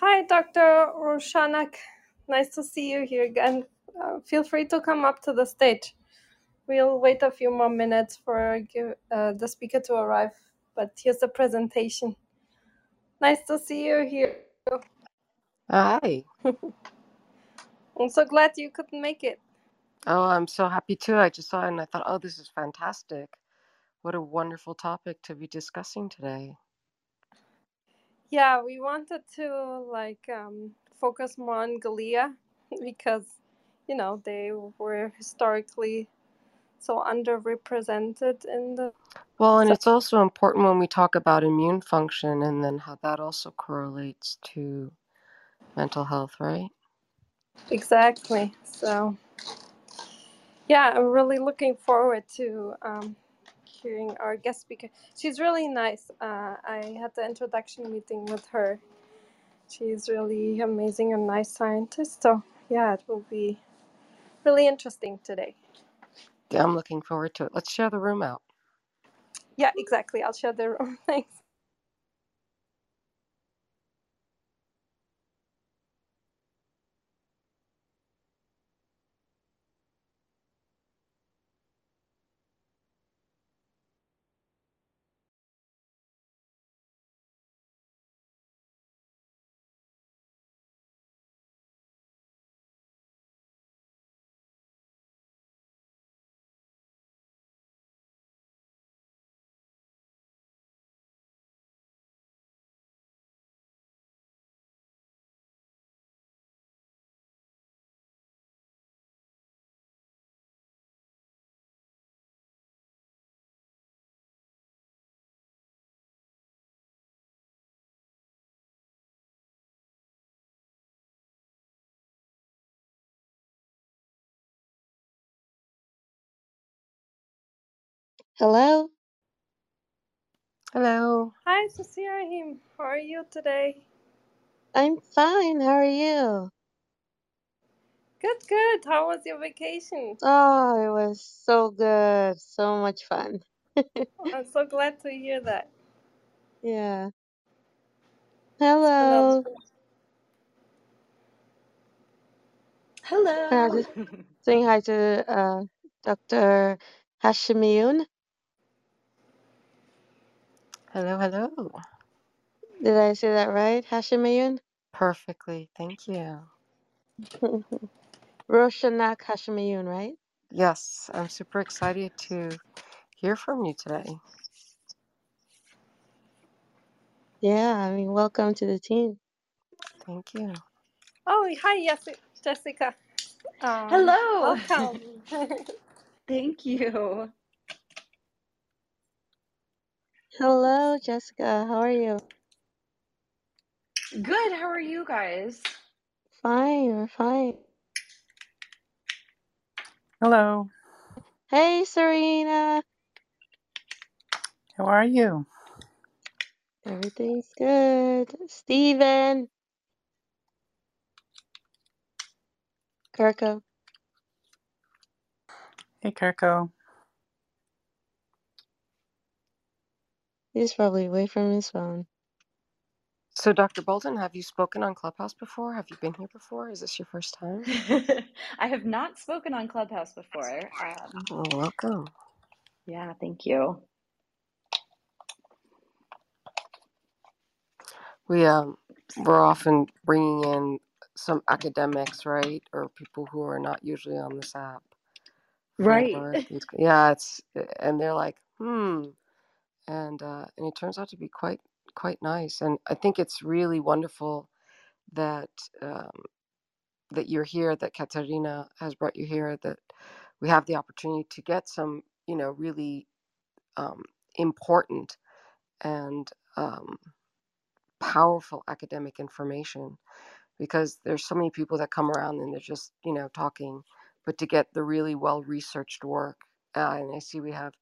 Hi, Dr. Roshanak. Nice to see you here again. Uh, feel free to come up to the stage. We'll wait a few more minutes for uh, the speaker to arrive, but here's the presentation. Nice to see you here. Hi. I'm so glad you could make it. Oh, I'm so happy too. I just saw it and I thought, oh, this is fantastic. What a wonderful topic to be discussing today. Yeah, we wanted to like um, focus more on glia because you know they were historically so underrepresented in the Well, and it's also important when we talk about immune function and then how that also correlates to mental health, right? exactly. So yeah, I'm really looking forward to um, hearing our guest speaker. She's really nice. Uh, I had the introduction meeting with her. She's really amazing and nice scientist. So yeah, it will be really interesting today. Yeah, I'm looking forward to it. Let's share the room out. Yeah, exactly. I'll share the room. Thanks. Hello, Hello. Hi, Sasirahim. How are you today? I'm fine. How are you? Good, good. How was your vacation? Oh, it was so good. So much fun. I'm so glad to hear that. Yeah. It's Hello. Uh, Hello. just saying hi to uh, Dr. Hashimiyun. Hello, hello. Did I say that right? Hashimiyun? Perfectly. Thank you. Roshanak Hashimiyun, right? Yes, I'm super excited to hear from you today. Yeah, I mean, welcome to the team. Thank you. Oh, hi, yes, Jessica. Um, Hello. welcome. Thank you. Hello, Jessica. How are you? Good. How are you guys? Fine, we're fine. Hello, Hey, Serena. how are you? Everything's good. Steven. Kirko. Hey, Kirko. He's probably away from his phone. So, Dr. Bolton, have you spoken on Clubhouse before? Have you been here before? Is this your first time? I have not spoken on Clubhouse before. Um, Well, welcome. yeah, thank you. We um we're often bringing in some academics, right, or people who are not usually on this app Right. Yeah, it's and they're like, hmm, and uh, and it turns out to be quite quite nice. And I think it's really wonderful that um, that you're here, that Katarina has brought you here, that we have the opportunity to get some, you know, really um, important and um, powerful academic information because there's so many people that come around and they're just you know talking but to get the really well researched work uh, and i see we have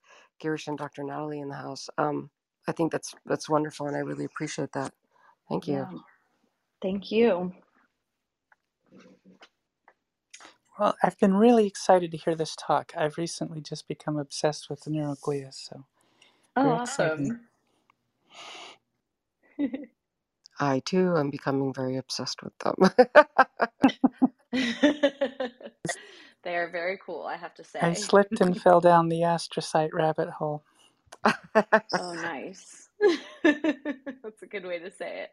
girish and dr natalie in the house um, i think that's that's wonderful and i really appreciate that thank you Yeah, thank you. Well, I've been really excited to hear this talk. I've recently just become obsessed with the neuroglia, so Oh, awesome. I too am becoming very obsessed with them. they are very cool, I have to say. I slipped and fell down the astrocyte rabbit hole. Oh, nice. That's a good way to say it.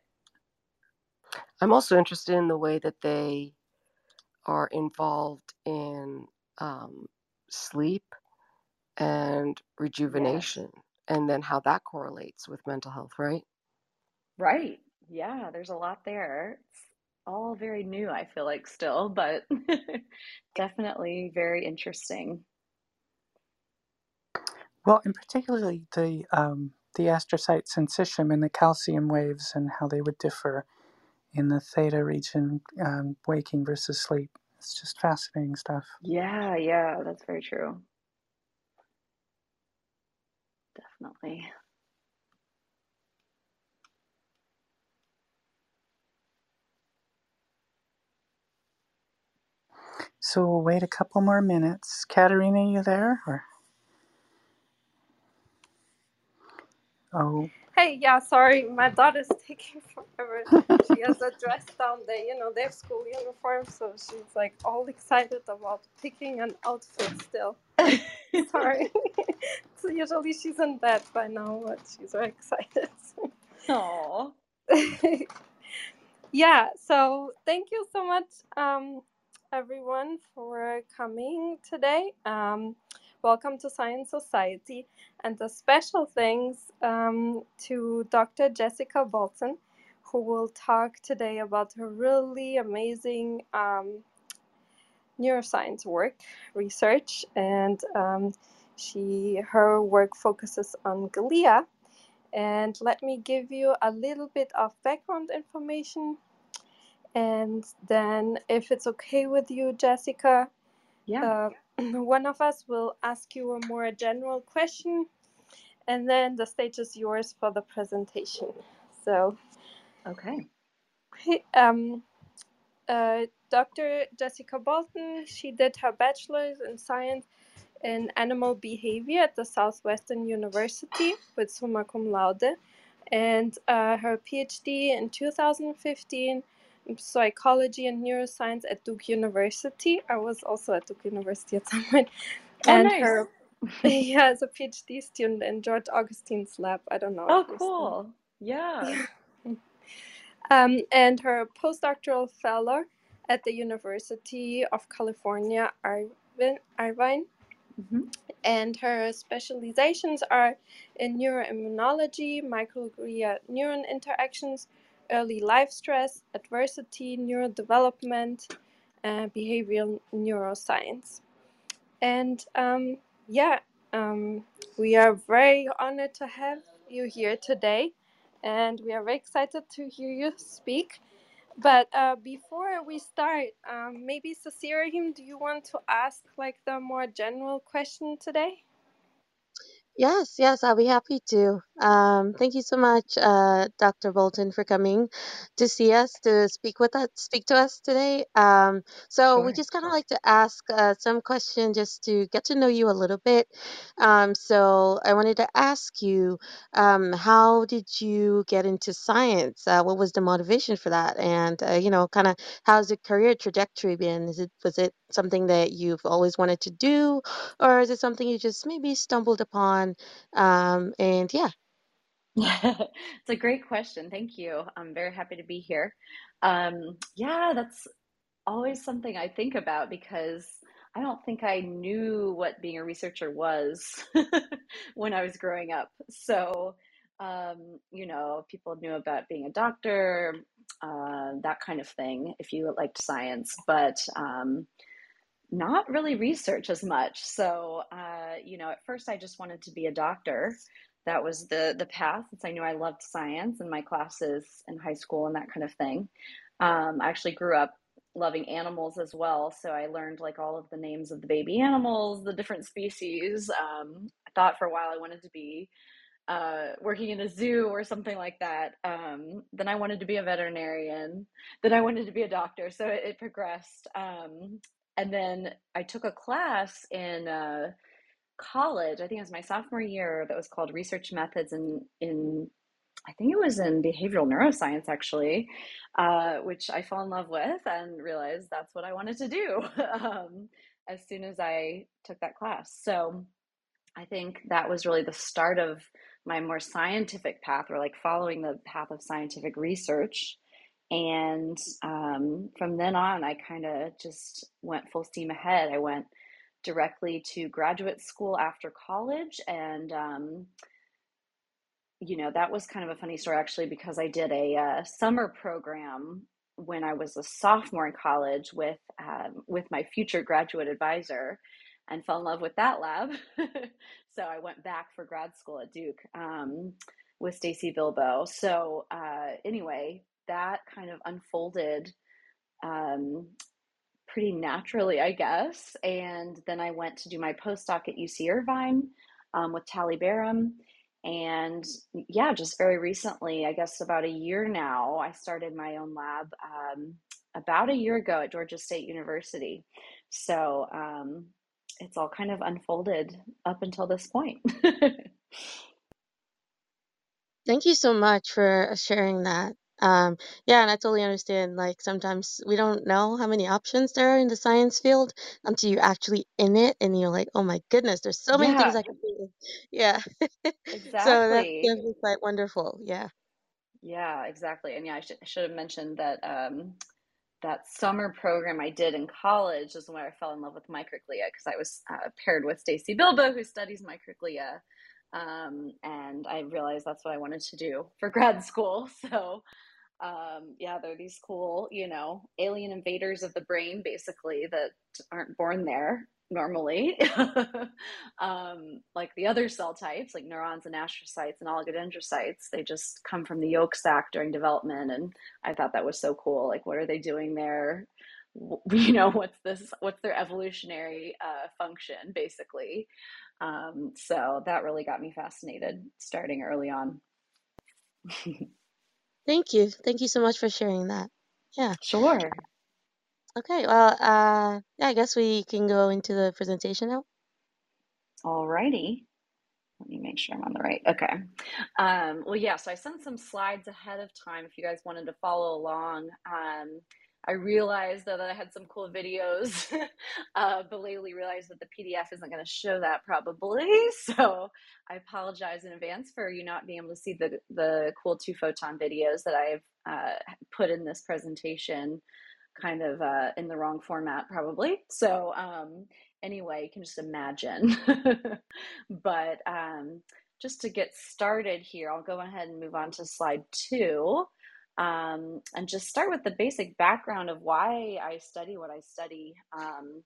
I'm also interested in the way that they are involved in um, sleep and Yes. rejuvenation, and then how that correlates with mental health, right? Right. Yeah, there's a lot there. It's all very new, I feel like still, but definitely very interesting. Well, and particularly the um, the astrocyte syncytium and the calcium waves and how they would differ in the theta region, um, waking versus sleep. It's just fascinating stuff. Yeah, yeah, that's very true. Definitely. So we'll wait a couple more minutes. Katerina, you there? Or oh, Hey, yeah, sorry, my daughter's taking forever. She has a dress down there, you know, they have school uniform, so she's like all excited about picking an outfit still. Sorry. so usually she's in bed by now, but she's very excited. Aw. yeah, so thank you so much, um, everyone, for coming today. Um, welcome to Science Society, and a special thanks um, to Dr. Jessica Bolton, who will talk today about her really amazing um, neuroscience work, research, and um, she her work focuses on glia. And let me give you a little bit of background information and then, if it's okay with you, Jessica, Yeah. uh, one of us will ask you a more general question, and then the stage is yours for the presentation. So, Okay. hey, um, uh, Dr. Jessica Bolton, she did her bachelor's in science in animal behavior at the Southwestern University with summa cum laude, and uh, her PhD in 2015 in psychology and neuroscience at Duke University. I was also at Duke University at some point, Oh, and nice. her yeah, as a PhD student in George Augustine's lab. I don't know Oh, cool. Yeah. Um, and her postdoctoral fellow at the University of California, Irvine, Irvine. hmm And her specializations are in neuroimmunology, microglia neuron interactions, early life stress, adversity, neurodevelopment, and behavioral neuroscience. And um, yeah, um, we are very honored to have you here today, and we are very excited to hear you speak. But uh, before we start, um, maybe Cecirahim, do you want to ask like the more general question today? Yes, yes, I'll be happy to. Um, thank you so much, uh, Dr. Bolton, for coming to see us to speak with us, speak to us today. Um, so we Sure. just kind of like to ask uh, some question just to get to know you a little bit. Um, so I wanted to ask you, um, how did you get into science? Uh, what was the motivation for that? And uh, you know, kind of how's the career trajectory been? Is it was it something that you've always wanted to do? or is it something you just maybe stumbled upon? Um, and yeah, It's a great question. Thank you. I'm very happy to be here. Um, yeah, that's always something I think about because I don't think I knew what being a researcher was when I was growing up. So, um, you know, people knew about being a doctor, uh, that kind of thing, if you liked science, but um, not really research as much. So, uh, you know, at first I just wanted to be a doctor. That was the the path since I knew I loved science and my classes in high school and that kind of thing. Um, I actually grew up loving animals as well, so I learned like all of the names of the baby animals, the different species. Um, I thought for a while I wanted to be uh, working in a zoo or something like that. Um, then I wanted to be a veterinarian. Then I wanted to be a doctor. So it, it progressed. Um, and then I took a class in uh, college. I think it was my sophomore year. That was called Research Methods in in I think it was in behavioral neuroscience actually, uh, which I fell in love with and realized that's what I wanted to do um, as soon as I took that class. So I think that was really the start of my more scientific path, or like following the path of scientific research. And um, from then on, I kind of just went full steam ahead. I went directly to graduate school after college and um, you know, that was kind of a funny story actually because I did a uh, summer program when I was a sophomore in college with um, with my future graduate advisor, and fell in love with that lab. so I went back for grad school at Duke um, with Staci Bilbo. So uh, anyway, that kind of unfolded um, pretty naturally, I guess. And then I went to do my postdoc at UC Irvine um, with Tallie Baram and yeah, just very recently, I guess about a year now, I started my own lab um, about a year ago at Georgia State University. So um, it's all kind of unfolded up until this point. Thank you so much for sharing that. Um, yeah, and I totally understand. Like sometimes we don't know how many options there are in the science field until you're actually in it, and you're like, "Oh my goodness, there's so many things yeah, I can do." Yeah. So that's exactly. definitely quite wonderful. Yeah. Yeah, exactly. And yeah, I should, I should have mentioned that um, that summer program I did in college is where I fell in love with microglia because I was uh, paired with Staci Bilbo, who studies microglia. Um, and I realized that's what I wanted to do for grad school. So, um, yeah, they're these cool, you know, alien invaders of the brain, basically, that aren't born there normally. um, like the other cell types, like neurons and astrocytes and oligodendrocytes, they just come from the yolk sac during development. And I thought that was so cool. Like, what are they doing there? You know, what's this? What's their evolutionary uh, function, basically? Um, so that really got me fascinated starting early on. Thank you. Thank you so much for sharing that. Yeah. Sure. Okay. Well, uh, yeah, I guess we can go into the presentation now. Alrighty. Let me make sure I'm on the right. Okay. Um, well, yeah, so I sent some slides ahead of time if you guys wanted to follow along. Um, I realized that I had some cool videos, uh, but lately realized that the PDF isn't going to show that probably. So I apologize in advance for you not being able to see the, the cool two photon videos that I've uh, put in this presentation kind of uh, in the wrong format probably. So um, anyway, you can just imagine. but um, just to get started here, I'll go ahead and move on to slide two um, and just start with the basic background of why I study what I study. Um,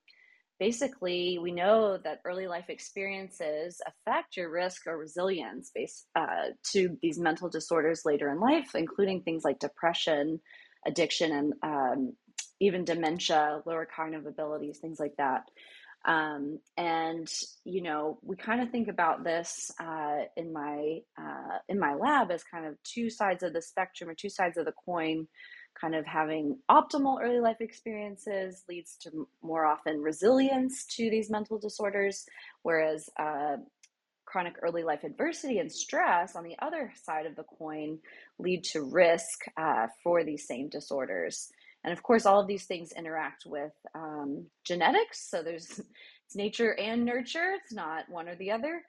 basically, we know that early life experiences affect your risk or resilience based, uh, to these mental disorders later in life, including things like depression, addiction, and um, even dementia, lower cognitive abilities, things like that. Um, and you know, we kind of think about this uh, in my uh, in my lab as kind of two sides of the spectrum or two sides of the coin. Kind of having optimal early life experiences leads to more often resilience to these mental disorders, whereas uh, chronic early life adversity and stress on the other side of the coin lead to risk uh, for these same disorders. And of course, all of these things interact with um, genetics. So there's it's nature and nurture. It's not one or the other.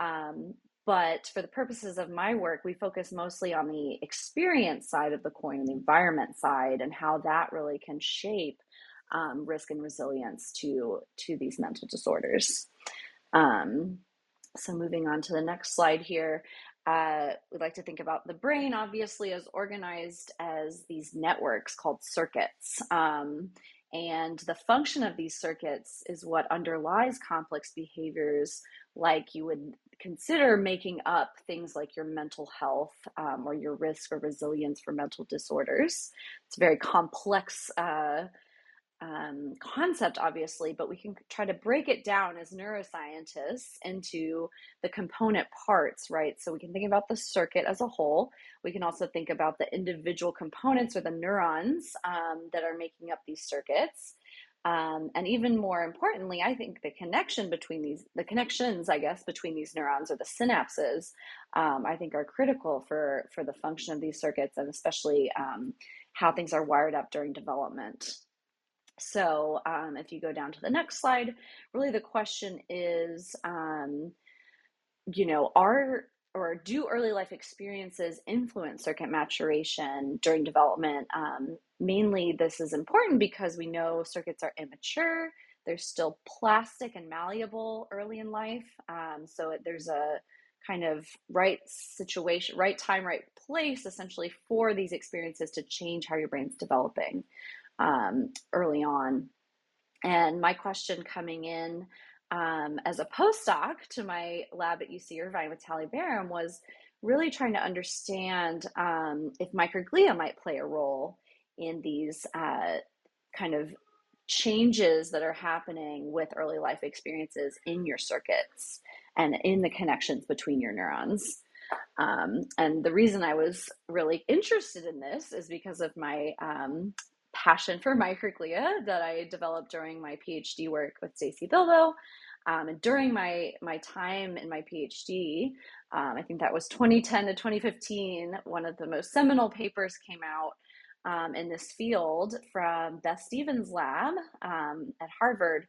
Um, but for the purposes of my work, we focus mostly on the experience side of the coin the environment side and how that really can shape um, risk and resilience to to these mental disorders. Um, so moving on to the next slide here, uh, we like to think about the brain, obviously, as organized as these networks called circuits. Um, and the function of these circuits is what underlies complex behaviors, like you would consider making up things like your mental health um, or your risk or resilience for mental disorders. It's a very complex uh, um, concept, obviously, but we can try to break it down as neuroscientists into the component parts, right? So we can think about the circuit as a whole. We can also think about the individual components or the neurons um, that are making up these circuits. Um, and even more importantly, I think the connection between these, the connections, I guess, between these neurons or the synapses, um, I think are critical for for the function of these circuits and especially um, how things are wired up during development. So um, if you go down to the next slide, really the question is, um, you know, are or do early life experiences influence circuit maturation during development? Um, mainly, this is important because we know circuits are immature. They're still plastic and malleable early in life. Um, so there's a kind of right situation, right time, right place, essentially, for these experiences to change how your brain's developing um, early on. And my question coming in um, as a postdoc to my lab at UC Irvine with Tallie Baram was really trying to understand um, if microglia might play a role in these uh, kind of changes that are happening with early life experiences in your circuits and in the connections between your neurons. Um, and the reason I was really interested in this is because of my um, passion for microglia that I developed during my PhD work with Staci Bilbo. Um, and during my my time in my PhD, um, I think that was 2010 to 2015, one of the most seminal papers came out um, in this field from Beth Stevens' lab um, at Harvard,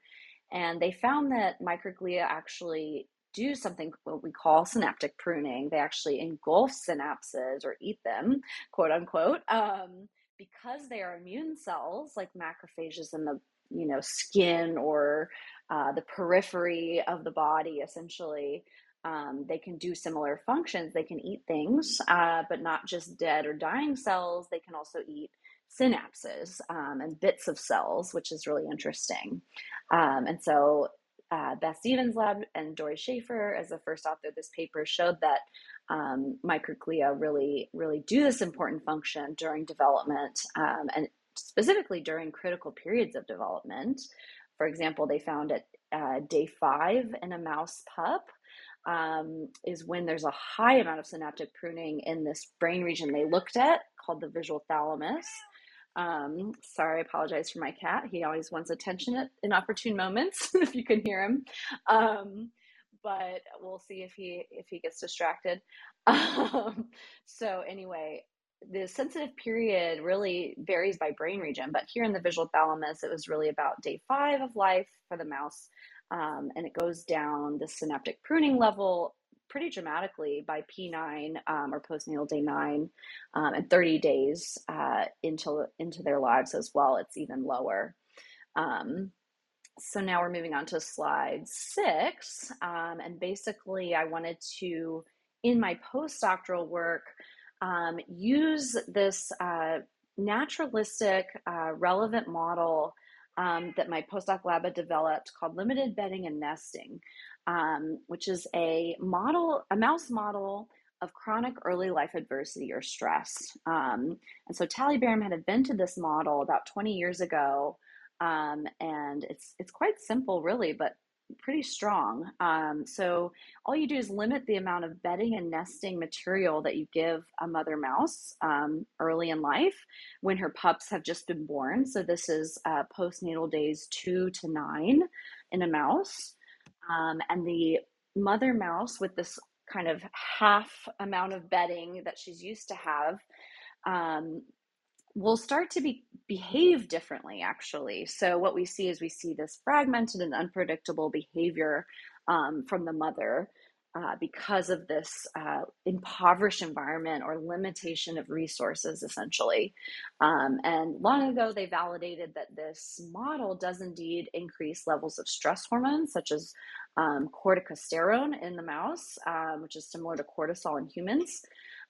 and they found that microglia actually do something what we call synaptic pruning. They actually engulf synapses or eat them, quote unquote, um, because they are immune cells like macrophages in the you know skin or uh, the periphery of the body essentially um, they can do similar functions. They can eat things uh, but not just dead or dying cells. They can also eat synapses um, and bits of cells which is really interesting. Um, and so uh, Beth Stevens' lab and Dori Schafer, as the first author of this paper, showed that um, microglia really, really do this important function during development um, and specifically during critical periods of development. For example, they found at uh, day five in a mouse pup um, is when there's a high amount of synaptic pruning in this brain region they looked at called the visual thalamus. Um, sorry, I apologize for my cat. He always wants attention at inopportune moments, if you can hear him. Um, but we'll see if he if he gets distracted. Um, so anyway, the sensitive period really varies by brain region, but here in the visual thalamus, it was really about day five of life for the mouse, um, and it goes down the synaptic pruning level pretty dramatically by P9 um, or postnatal day nine, um, and 30 days uh, into into their lives as well. It's even lower. Um, so now we're moving on to slide six, um, and basically I wanted to, in my postdoctoral work, um, use this uh, naturalistic, uh, relevant model um, that my postdoc lab had developed called limited bedding and nesting um, which is a model, a mouse model of chronic early life adversity or stress. Um, and so Tallie Baram had invented this model about 20 years ago. Um, and it's it's quite simple, really, but pretty strong. Um, so all you do is limit the amount of bedding and nesting material that you give a mother mouse um, early in life when her pups have just been born. So this is uh, postnatal days two to nine in a mouse. Um, and the mother mouse, with this kind of half amount of bedding that she's used to have, um, will start to be behave differently actually so what we see is we see this fragmented and unpredictable behavior um, from the mother uh, because of this uh, impoverished environment or limitation of resources, essentially. Um, and long ago, they validated that this model does indeed increase levels of stress hormones, such as um, corticosterone in the mouse, um, which is similar to cortisol in humans.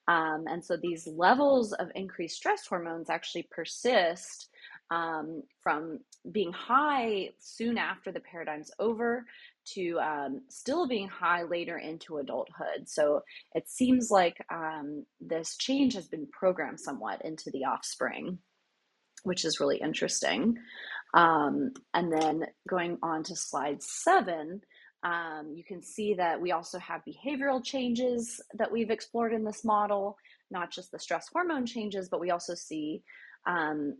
Um, and so these levels of increased stress hormones actually persist um, from being high soon after the paradigm's over to um, still being high later into adulthood. So it seems like um, this change has been programmed somewhat into the offspring, which is really interesting. Um, and then going on to slide seven, um, you can see that we also have behavioral changes that we've explored in this model, not just the stress hormone changes, but we also see um,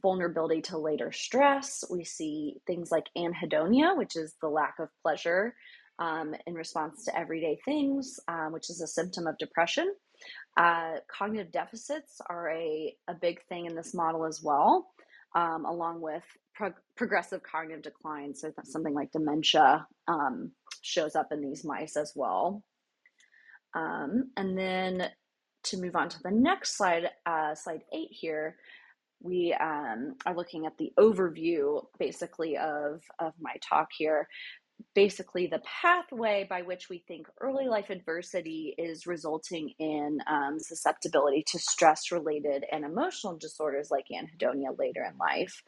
vulnerability to later stress. We see things like anhedonia, which is the lack of pleasure um, in response to everyday things, um, which is a symptom of depression. Uh, cognitive deficits are a, a big thing in this model as well, um, along with pro- progressive cognitive decline. So, something like dementia um, shows up in these mice as well. Um, and then to move on to the next slide, uh, slide eight here, we um, are looking at the overview basically of, of my talk here basically the pathway by which we think early life adversity is resulting in um, susceptibility to stress related and emotional disorders like anhedonia later in life.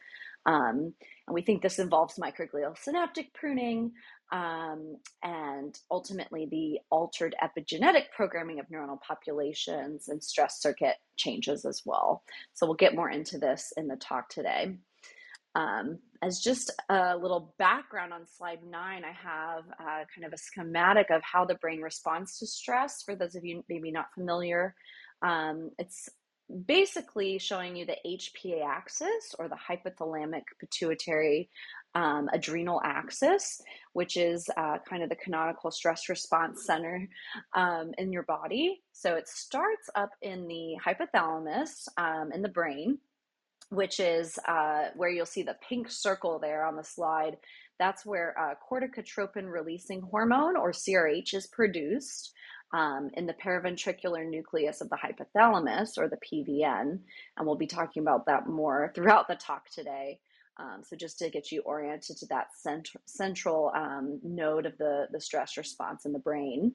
Um, and we think this involves microglial synaptic pruning um, and ultimately the altered epigenetic programming of neuronal populations and stress circuit changes as well. So we'll get more into this in the talk today. Um, as just a little background on slide nine, I have uh, kind of a schematic of how the brain responds to stress. For those of you maybe not familiar, um, it's basically showing you the HPA axis or the hypothalamic pituitary um, adrenal axis, which is uh, kind of the canonical stress response center um, in your body. So it starts up in the hypothalamus um, in the brain which is uh, where you'll see the pink circle there on the slide. That's where uh, corticotropin releasing hormone, or CRH, is produced um, in the paraventricular nucleus of the hypothalamus, or the PVN. And we'll be talking about that more throughout the talk today. Um, so just to get you oriented to that cent- central um, node of the, the stress response in the brain.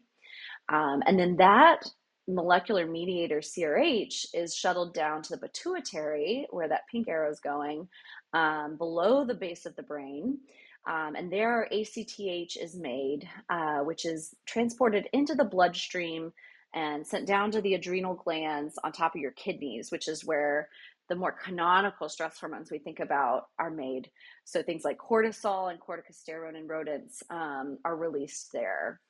Um, and then that molecular mediator CRH is shuttled down to the pituitary, where that pink arrow is going, um, below the base of the brain. Um, and there, ACTH is made, uh, which is transported into the bloodstream and sent down to the adrenal glands on top of your kidneys, which is where the more canonical stress hormones we think about are made. So things like cortisol and corticosterone in rodents um, are released there.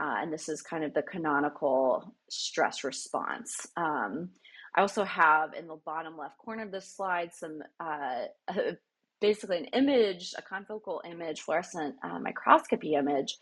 Uh, and this is kind of the canonical stress response. Um, I also have in the bottom left corner of this slide some uh, basically an image, a confocal image, fluorescent uh, microscopy image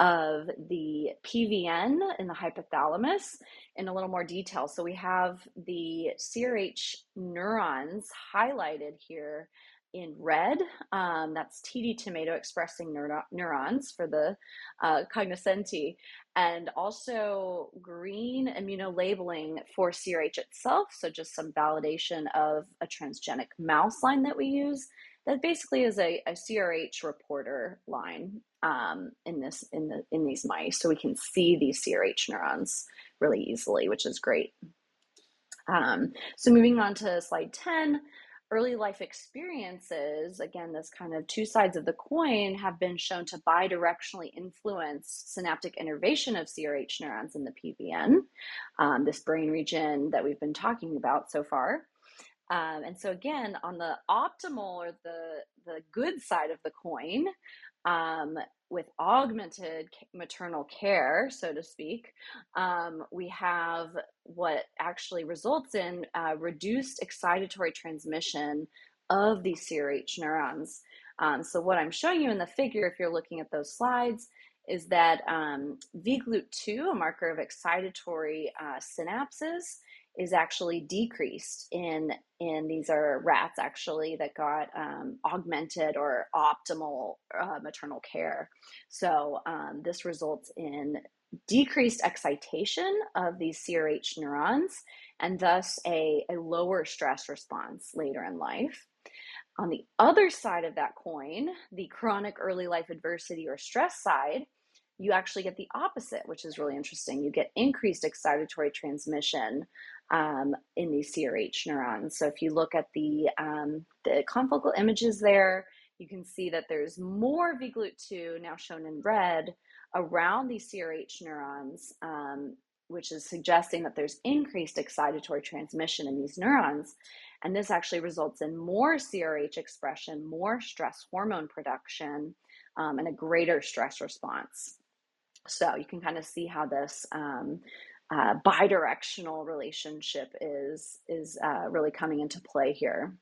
of the PVN in the hypothalamus in a little more detail. So we have the CRH neurons highlighted here in red. Um, that's tdTomato expressing neuro- neurons for the uh, cognoscenti, and also green immunolabeling for CRH itself. So just some validation of a transgenic mouse line that we use. That basically is a, a CRH reporter line um, in this in the in these mice, so we can see these CRH neurons really easily, which is great. Um, so moving on to slide 10, early life experiences, again, this kind of two sides of the coin, have been shown to bidirectionally influence synaptic innervation of CRH neurons in the PVN, um, this brain region that we've been talking about so far. Um, and so, again, on the optimal or the, the good side of the coin, um, with augmented maternal care, so to speak, um, we have what actually results in uh, reduced excitatory transmission of these CRH neurons. Um, so, what I'm showing you in the figure, if you're looking at those slides, is that um, VGLUT2, a marker of excitatory uh, synapses, is actually decreased in in these are rats actually that got um, augmented or optimal uh, maternal care so um, this results in decreased excitation of these crh neurons and thus a, a lower stress response later in life on the other side of that coin the chronic early life adversity or stress side you actually get the opposite, which is really interesting. You get increased excitatory transmission um, in these CRH neurons. So if you look at the, um, the confocal images there, you can see that there's more VGLUT2 now shown in red around these CRH neurons, um, which is suggesting that there's increased excitatory transmission in these neurons. And this actually results in more CRH expression, more stress hormone production, um, and a greater stress response. So you can kind of see how this um, uh, bidirectional relationship is is uh, really coming into play here.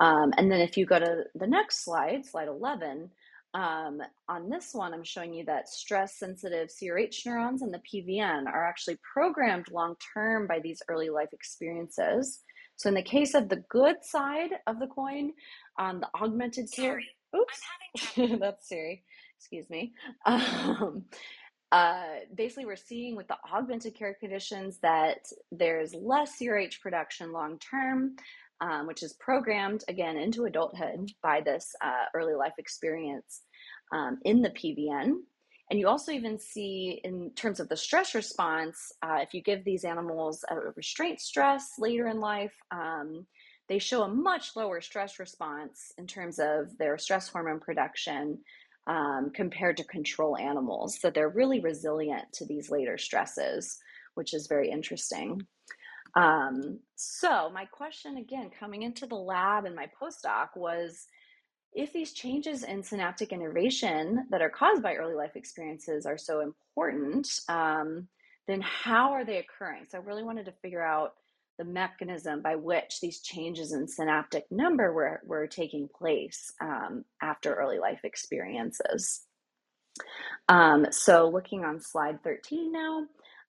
Um, and then if you go to the next slide, slide 11, um, on this one, I'm showing you that stress sensitive CRH neurons and the PVN are actually programmed long term by these early life experiences. So, in the case of the good side of the coin, on um, the augmented care, oops, that's Siri, excuse me. Um, uh, basically, we're seeing with the augmented care conditions that there's less CRH production long term, um, which is programmed again into adulthood by this uh, early life experience um, in the PVN. And you also even see, in terms of the stress response, uh, if you give these animals a restraint stress later in life, um, they show a much lower stress response in terms of their stress hormone production um, compared to control animals. So they're really resilient to these later stresses, which is very interesting. Um, so, my question again, coming into the lab and my postdoc, was if these changes in synaptic innervation that are caused by early life experiences are so important, um, then how are they occurring? So, I really wanted to figure out the mechanism by which these changes in synaptic number were, were taking place um, after early life experiences. Um, so, looking on slide 13 now,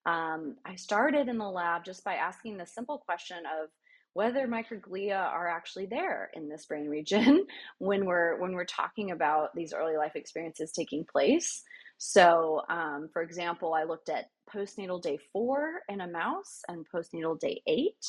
um, I started in the lab just by asking the simple question of whether microglia are actually there in this brain region when we're when we're talking about these early life experiences taking place. So, um, for example, I looked at postnatal day four in a mouse and postnatal day eight.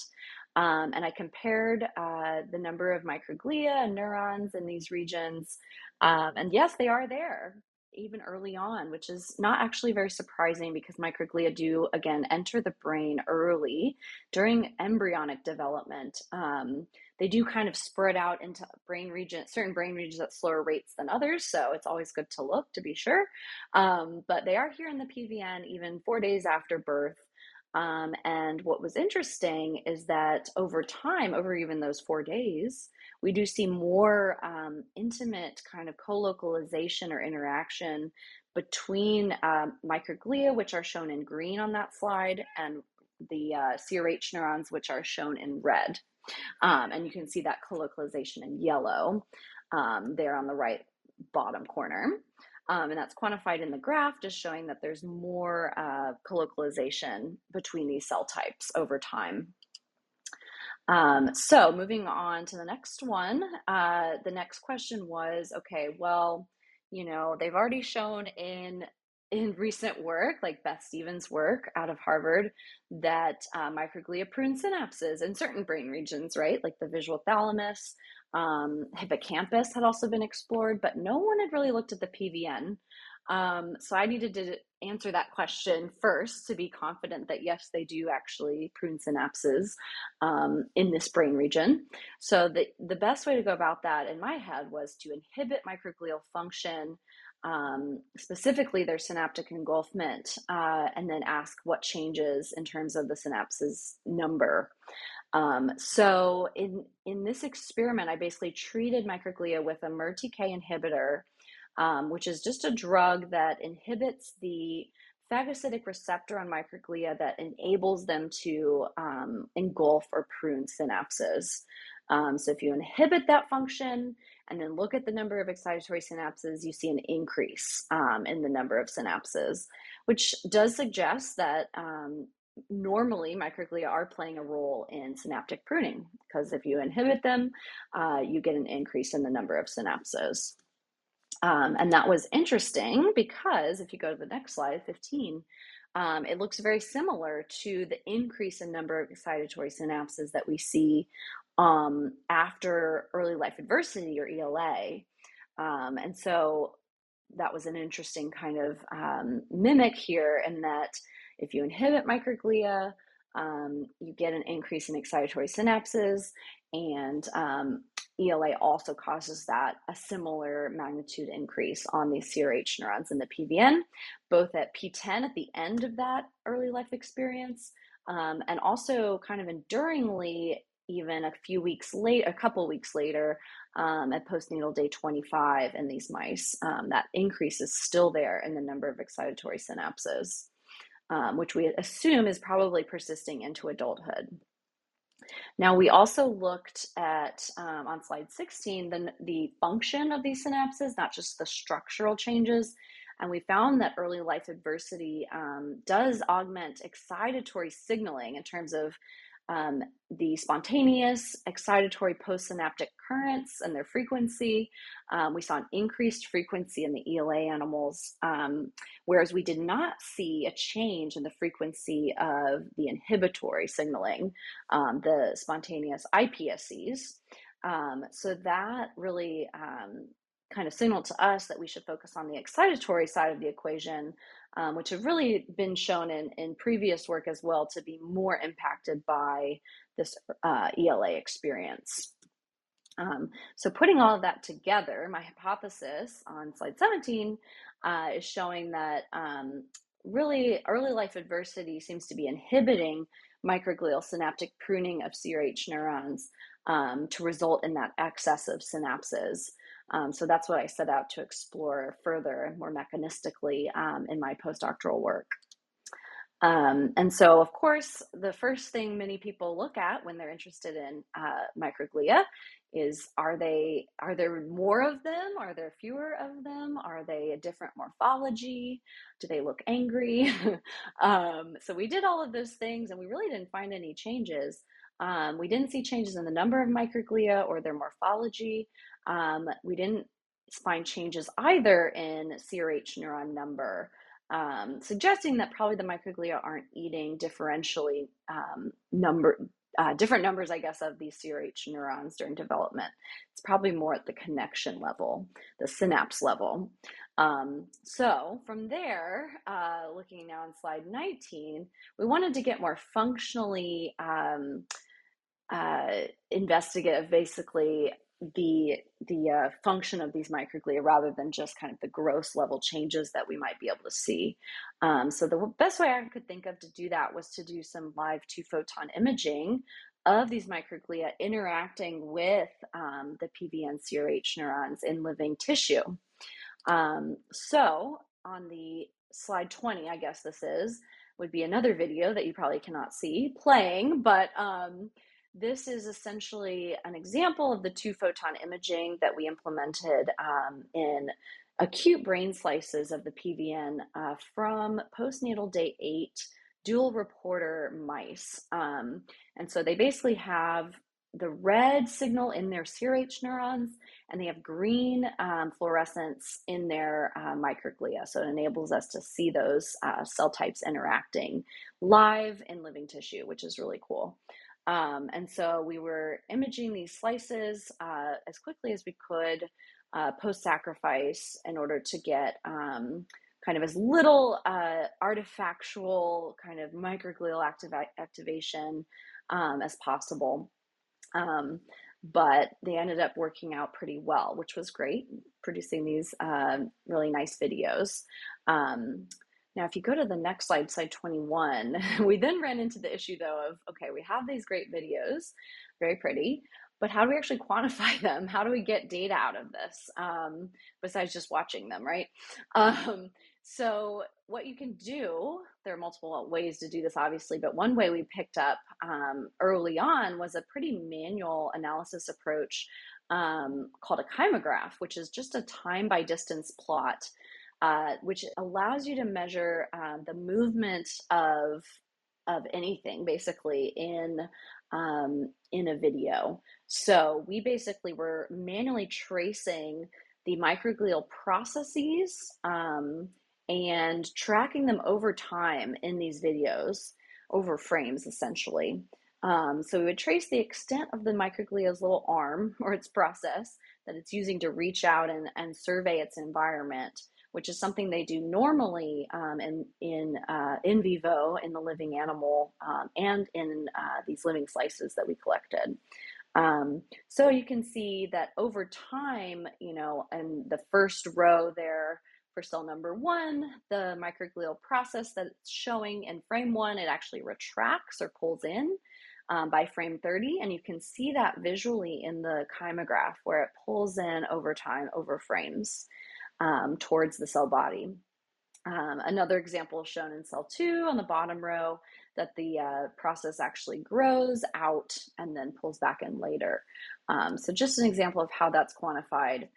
Um, and I compared uh, the number of microglia and neurons in these regions. Um, and yes, they are there even early on, which is not actually very surprising because microglia do, again, enter the brain early during embryonic development. Um, they do kind of spread out into brain regions, certain brain regions at slower rates than others. So it's always good to look to be sure. Um, but they are here in the PVN even four days after birth. Um, and what was interesting is that over time, over even those four days, we do see more um, intimate kind of co-localization or interaction between um, microglia, which are shown in green on that slide, and the uh, CRH neurons, which are shown in red. Um, and you can see that co-localization in yellow um, there on the right bottom corner. Um, and that's quantified in the graph, just showing that there's more uh, colocalization between these cell types over time. Um, so moving on to the next one, uh, the next question was, okay, well, you know, they've already shown in in recent work, like Beth Stevens' work out of Harvard, that uh, microglia prune synapses in certain brain regions, right? Like the visual thalamus, um, hippocampus had also been explored, but no one had really looked at the PVN. Um, so I needed to answer that question first to be confident that yes, they do actually prune synapses um, in this brain region. So the, the best way to go about that in my head was to inhibit microglial function, um, specifically their synaptic engulfment, uh, and then ask what changes in terms of the synapses number. Um, so in in this experiment, I basically treated microglia with a MERTK inhibitor, um, which is just a drug that inhibits the phagocytic receptor on microglia that enables them to um, engulf or prune synapses. Um, so if you inhibit that function and then look at the number of excitatory synapses, you see an increase um, in the number of synapses, which does suggest that um, normally microglia are playing a role in synaptic pruning because if you inhibit them, uh, you get an increase in the number of synapses. Um, and that was interesting because if you go to the next slide, 15, um, it looks very similar to the increase in number of excitatory synapses that we see um, after early life adversity or ELA. Um, and so that was an interesting kind of um, mimic here in that if you inhibit microglia, um, you get an increase in excitatory synapses, and um, ELA also causes that a similar magnitude increase on these CRH neurons in the PVN, both at P10 at the end of that early life experience, um, and also kind of enduringly, even a few weeks late, a couple weeks later, um, at postnatal day 25 in these mice. Um, that increase is still there in the number of excitatory synapses um, which we assume is probably persisting into adulthood. Now, we also looked at um, on slide 16 the, the function of these synapses, not just the structural changes. And we found that early life adversity um, does augment excitatory signaling in terms of um, the spontaneous excitatory postsynaptic currents and their frequency. Um, we saw an increased frequency in the ELA animals, um, whereas we did not see a change in the frequency of the inhibitory signaling, um, the spontaneous IPSCs. Um, so that really um, kind of signaled to us that we should focus on the excitatory side of the equation, um, which have really been shown in, in previous work as well to be more impacted by this uh, ELA experience. Um, so putting all of that together, my hypothesis on slide 17 uh, is showing that um, really early life adversity seems to be inhibiting microglial synaptic pruning of CRH neurons um, to result in that excess of synapses. Um, so that's what I set out to explore further and more mechanistically um, in my postdoctoral work. Um, and so, of course, the first thing many people look at when they're interested in uh, microglia is are they are there more of them? Are there fewer of them? Are they a different morphology? Do they look angry? um, so we did all of those things, and we really didn't find any changes. Um, we didn't see changes in the number of microglia or their morphology. Um, we didn't find changes either in CRH neuron number, um, suggesting that probably the microglia aren't eating differentially um, number. Uh, different numbers, I guess, of these CRH neurons during development. It's probably more at the connection level, the synapse level. Um, so from there, uh, looking now on slide 19, we wanted to get more functionally um, uh, investigative, basically the the uh, function of these microglia rather than just kind of the gross level changes that we might be able to see. Um, so the best way I could think of to do that was to do some live two photon imaging of these microglia interacting with um, the PVN CRH neurons in living tissue. Um, so on the slide 20, I guess this is, would be another video that you probably cannot see playing, but um, this is essentially an example of the two photon imaging that we implemented um, in acute brain slices of the PVN uh, from postnatal day eight dual reporter mice. Um, and so they basically have the red signal in their CRH neurons and they have green um, fluorescence in their uh, microglia. So it enables us to see those uh, cell types interacting live in living tissue, which is really cool. Um, and so we were imaging these slices uh, as quickly as we could uh, post sacrifice in order to get um, kind of as little uh, artifactual kind of microglial activa- activation um, as possible. Um, but they ended up working out pretty well, which was great, producing these uh, really nice videos. Now, if you go to the next slide, slide 21, we then ran into the issue though of okay, we have these great videos, very pretty, but how do we actually quantify them? How do we get data out of this um, besides just watching them, right? Um, so, what you can do, there are multiple ways to do this, obviously, but one way we picked up um, early on was a pretty manual analysis approach um, called a kymograph, which is just a time by distance plot uh, which allows you to measure uh, the movement of of anything basically in um, in a video. So we basically were manually tracing the microglial processes um, and tracking them over time in these videos over frames essentially. Um, so we would trace the extent of the microglia's little arm or its process that it's using to reach out and, and survey its environment which is something they do normally um, in in uh, in vivo in the living animal um, and in uh, these living slices that we collected. Um, so you can see that over time, you know, in the first row there for cell number one, the microglial process that's showing in frame one, it actually retracts or pulls in. Um, by frame 30, and you can see that visually in the kymograph where it pulls in over time over frames um, towards the cell body. Um, another example shown in cell two on the bottom row that the uh, process actually grows out and then pulls back in later. Um, so just an example of how that's quantified.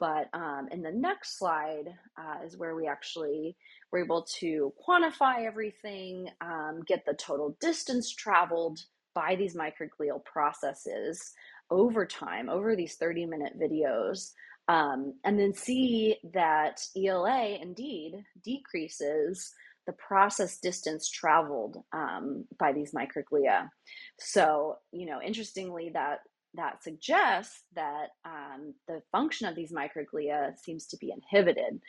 But um, in the next slide uh, is where we actually were able to quantify everything, um, get the total distance traveled by these microglial processes over time, over these 30 minute videos, um, and then see that ELA indeed decreases the process distance traveled um, by these microglia. So, you know, interestingly, that that suggests that um, the function of these microglia seems to be inhibited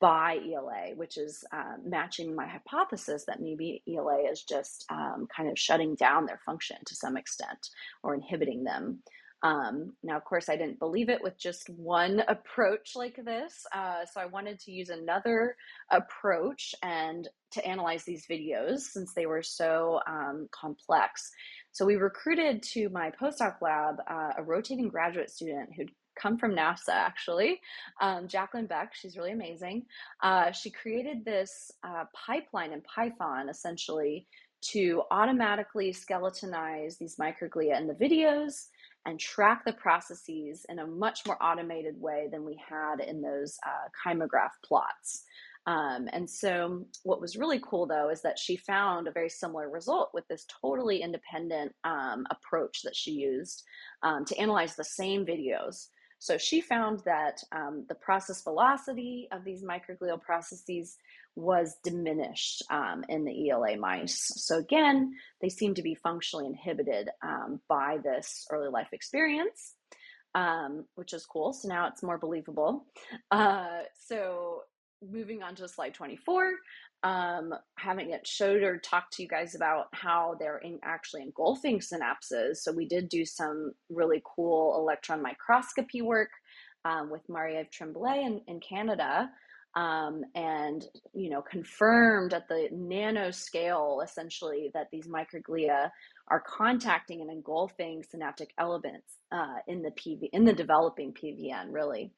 by ELA, which is uh, matching my hypothesis that maybe ELA is just um, kind of shutting down their function to some extent or inhibiting them. Um, now, of course, I didn't believe it with just one approach like this. Uh, so I wanted to use another approach and to analyze these videos since they were so um, complex. So we recruited to my postdoc lab uh, a rotating graduate student who'd come from NASA, actually, um, Jacqueline Beck. She's really amazing. Uh, she created this uh, pipeline in Python, essentially, to automatically skeletonize these microglia in the videos and track the processes in a much more automated way than we had in those uh, kymograph plots. Um, and so, what was really cool though is that she found a very similar result with this totally independent um, approach that she used um, to analyze the same videos. So, she found that um, the process velocity of these microglial processes was diminished um, in the ELA mice. So, again, they seem to be functionally inhibited um, by this early life experience, um, which is cool. So, now it's more believable. Uh, so, moving on to slide 24, um, having it showed or talked to you guys about how they're in actually engulfing synapses. So, we did do some really cool electron microscopy work um, with Marie-Ève Tremblay in, in Canada um, and you know confirmed at the nanoscale essentially that these microglia are contacting and engulfing synaptic elements uh, in the PV in the developing PVN really.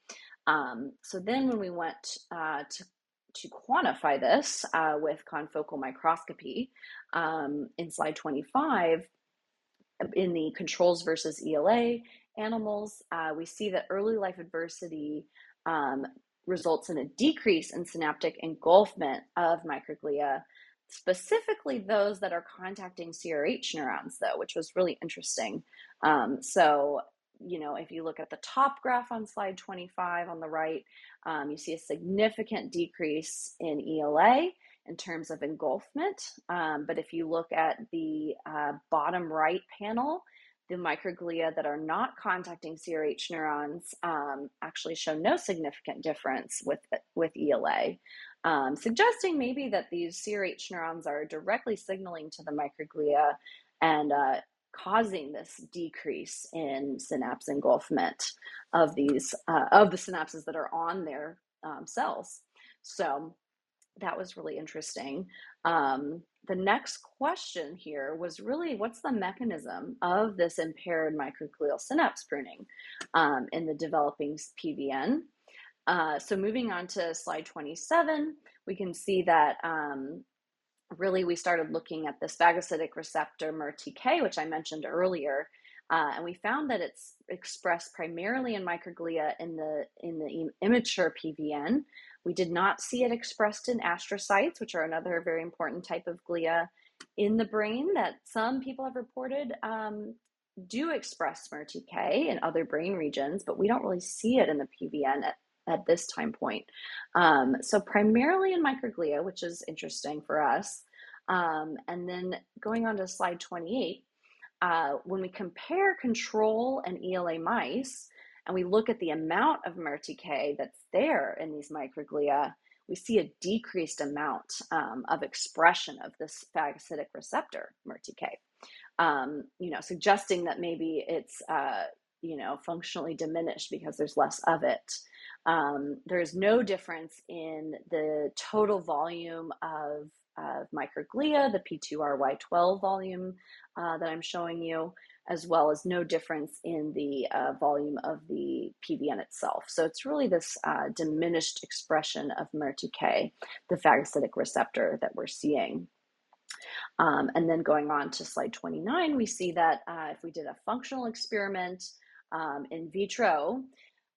Um, so then when we went uh, to to quantify this uh, with confocal microscopy um, in slide 25 in the controls versus ELA animals, uh, we see that early life adversity um, results in a decrease in synaptic engulfment of microglia, specifically those that are contacting CRH neurons, though, which was really interesting. Um, so, you know, if you look at the top graph on slide 25 on the right, um, you see a significant decrease in ELA in terms of engulfment. Um, but if you look at the uh, bottom right panel, the microglia that are not contacting CRH neurons um, actually show no significant difference with, with ELA, um, suggesting maybe that these CRH neurons are directly signaling to the microglia and uh, causing this decrease in synapse engulfment of these uh, of the synapses that are on their um, cells. So that was really interesting. Um, the next question here was really what's the mechanism of this impaired microglial synapse pruning um, in the developing PVN? Uh, so moving on to slide 27, we can see that um, really we started looking at this phagocytic receptor MERTK, which I mentioned earlier, uh, and we found that it's expressed primarily in microglia in the in the immature PVN, we did not see it expressed in astrocytes, which are another very important type of glia in the brain that some people have reported um, do express MERTK in other brain regions, but we don't really see it in the PVN at, at this time point. Um, so, primarily in microglia, which is interesting for us. Um, and then going on to slide 28, uh, when we compare control and ELA mice, and we look at the amount of MERTK that's there in these microglia, we see a decreased amount um, of expression of this phagocytic receptor, MERTK. Um, you know, suggesting that maybe it's uh, you know functionally diminished because there's less of it. Um, there's no difference in the total volume of, of microglia, the P2RY12 volume uh, that I'm showing you as well as no difference in the uh, volume of the PVN itself. So it's really this uh, diminished expression of MERTK, the phagocytic receptor that we're seeing. Um, and then going on to slide 29, we see that uh, if we did a functional experiment um, in vitro,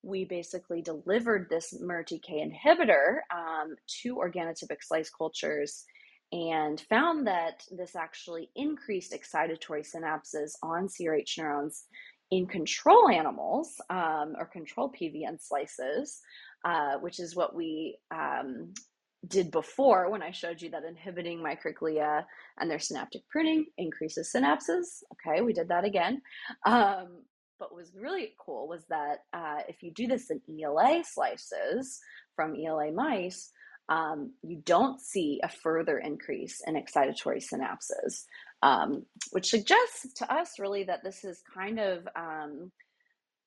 we basically delivered this MERTK inhibitor um, to organotypic slice cultures and found that this actually increased excitatory synapses on CRH neurons in control animals um, or control PVN slices, uh, which is what we um, did before when I showed you that inhibiting microglia and their synaptic pruning increases synapses. Okay, we did that again. Um, but was really cool was that uh, if you do this in ELA slices from ELA mice, um, you don't see a further increase in excitatory synapses, um, which suggests to us really that this is kind of um,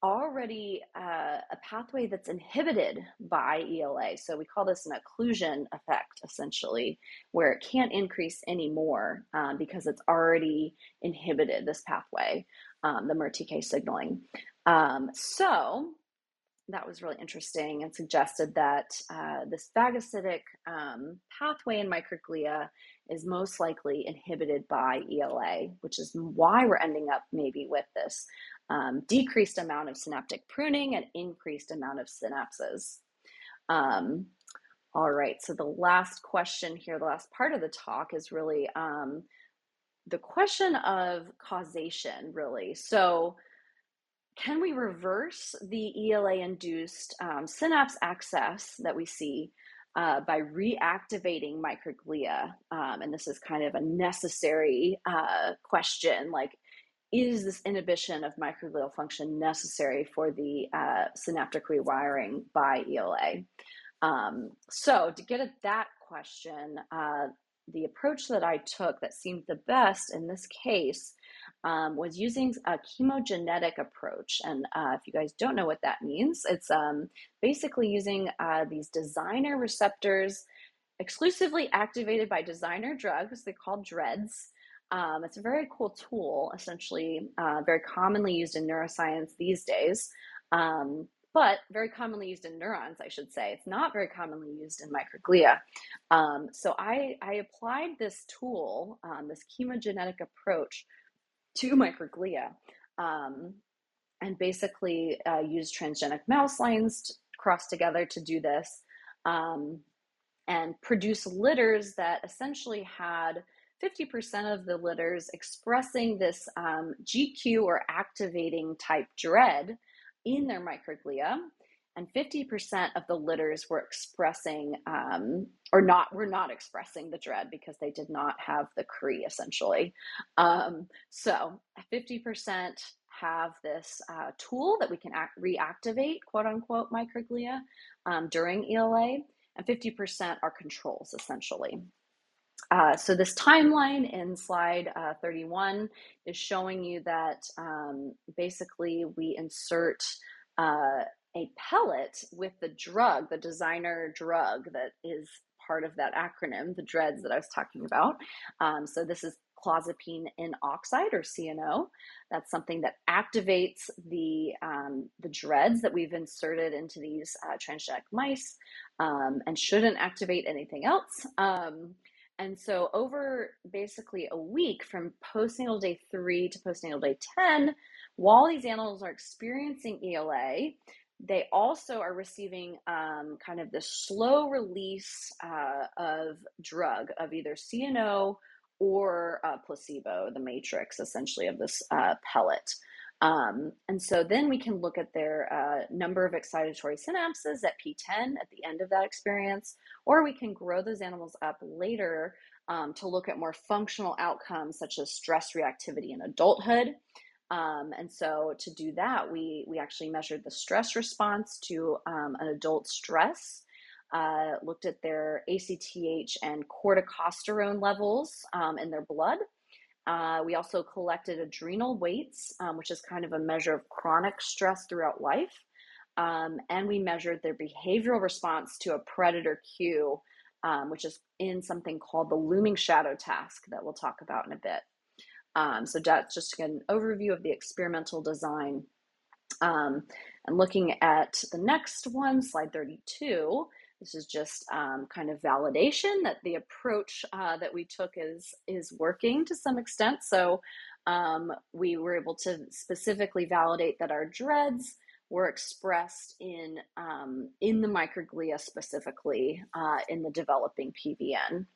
already uh, a pathway that's inhibited by ELA. So we call this an occlusion effect, essentially, where it can't increase anymore um, because it's already inhibited this pathway, um, the MERTK signaling. Um, so that was really interesting and suggested that uh, this phagocytic um, pathway in microglia is most likely inhibited by ELA, which is why we're ending up maybe with this um, decreased amount of synaptic pruning and increased amount of synapses. Um, all right, so the last question here, the last part of the talk is really um, the question of causation, really. So, can we reverse the ELA induced um, synapse access that we see uh, by reactivating microglia? Um, and this is kind of a necessary uh, question like, is this inhibition of microglial function necessary for the uh, synaptic rewiring by ELA? Um, so, to get at that question, uh, the approach that I took that seemed the best in this case um, was using a chemogenetic approach. And uh, if you guys don't know what that means, it's um, basically using uh, these designer receptors exclusively activated by designer drugs. They're called DREADDs. Um, it's a very cool tool, essentially, uh, very commonly used in neuroscience these days, um, but very commonly used in neurons, I should say. It's not very commonly used in microglia. Um, so I, I, applied this tool, um, this chemogenetic approach, to microglia um, and basically uh, used transgenic mouse lines to cross together to do this um, and produce litters that essentially had 50% of the litters expressing this um, GQ or activating type DREADD in their microglia and 50% of the litters were expressing um, or not were not expressing the DREADD because they did not have the CRE essentially. Um, so 50% have this uh, tool that we can act, reactivate quote unquote microglia um, during ela and 50% are controls essentially uh, so this timeline in slide uh, 31 is showing you that um, basically we insert uh, a pellet with the drug, the designer drug that is part of that acronym, the DREADDs that I was talking about. Um, so this is clozapine in oxide or CNO. That's something that activates the um, the DREADDs that we've inserted into these uh, transgenic mice um, and shouldn't activate anything else. Um, and so over basically a week from postnatal day three to postnatal day 10, while these animals are experiencing ELA, they also are receiving um, kind of the slow release uh, of drug of either CNO or uh, placebo, the matrix essentially of this uh, pellet. Um, and so then we can look at their uh, number of excitatory synapses at P10 at the end of that experience, or we can grow those animals up later um, to look at more functional outcomes such as stress reactivity in adulthood. Um, and so to do that, we, we actually measured the stress response to um, an adult stress, uh, looked at their ACTH and corticosterone levels um, in their blood. Uh, we also collected adrenal weights, um, which is kind of a measure of chronic stress throughout life. Um, and we measured their behavioral response to a predator cue, um, which is in something called the looming shadow task that we'll talk about in a bit. Um, so that's just an overview of the experimental design. Um, and looking at the next one, slide 32, this is just um, kind of validation that the approach uh, that we took is is working to some extent. So um, we were able to specifically validate that our DREADDs were expressed in um, in the microglia specifically uh, in the developing PVN,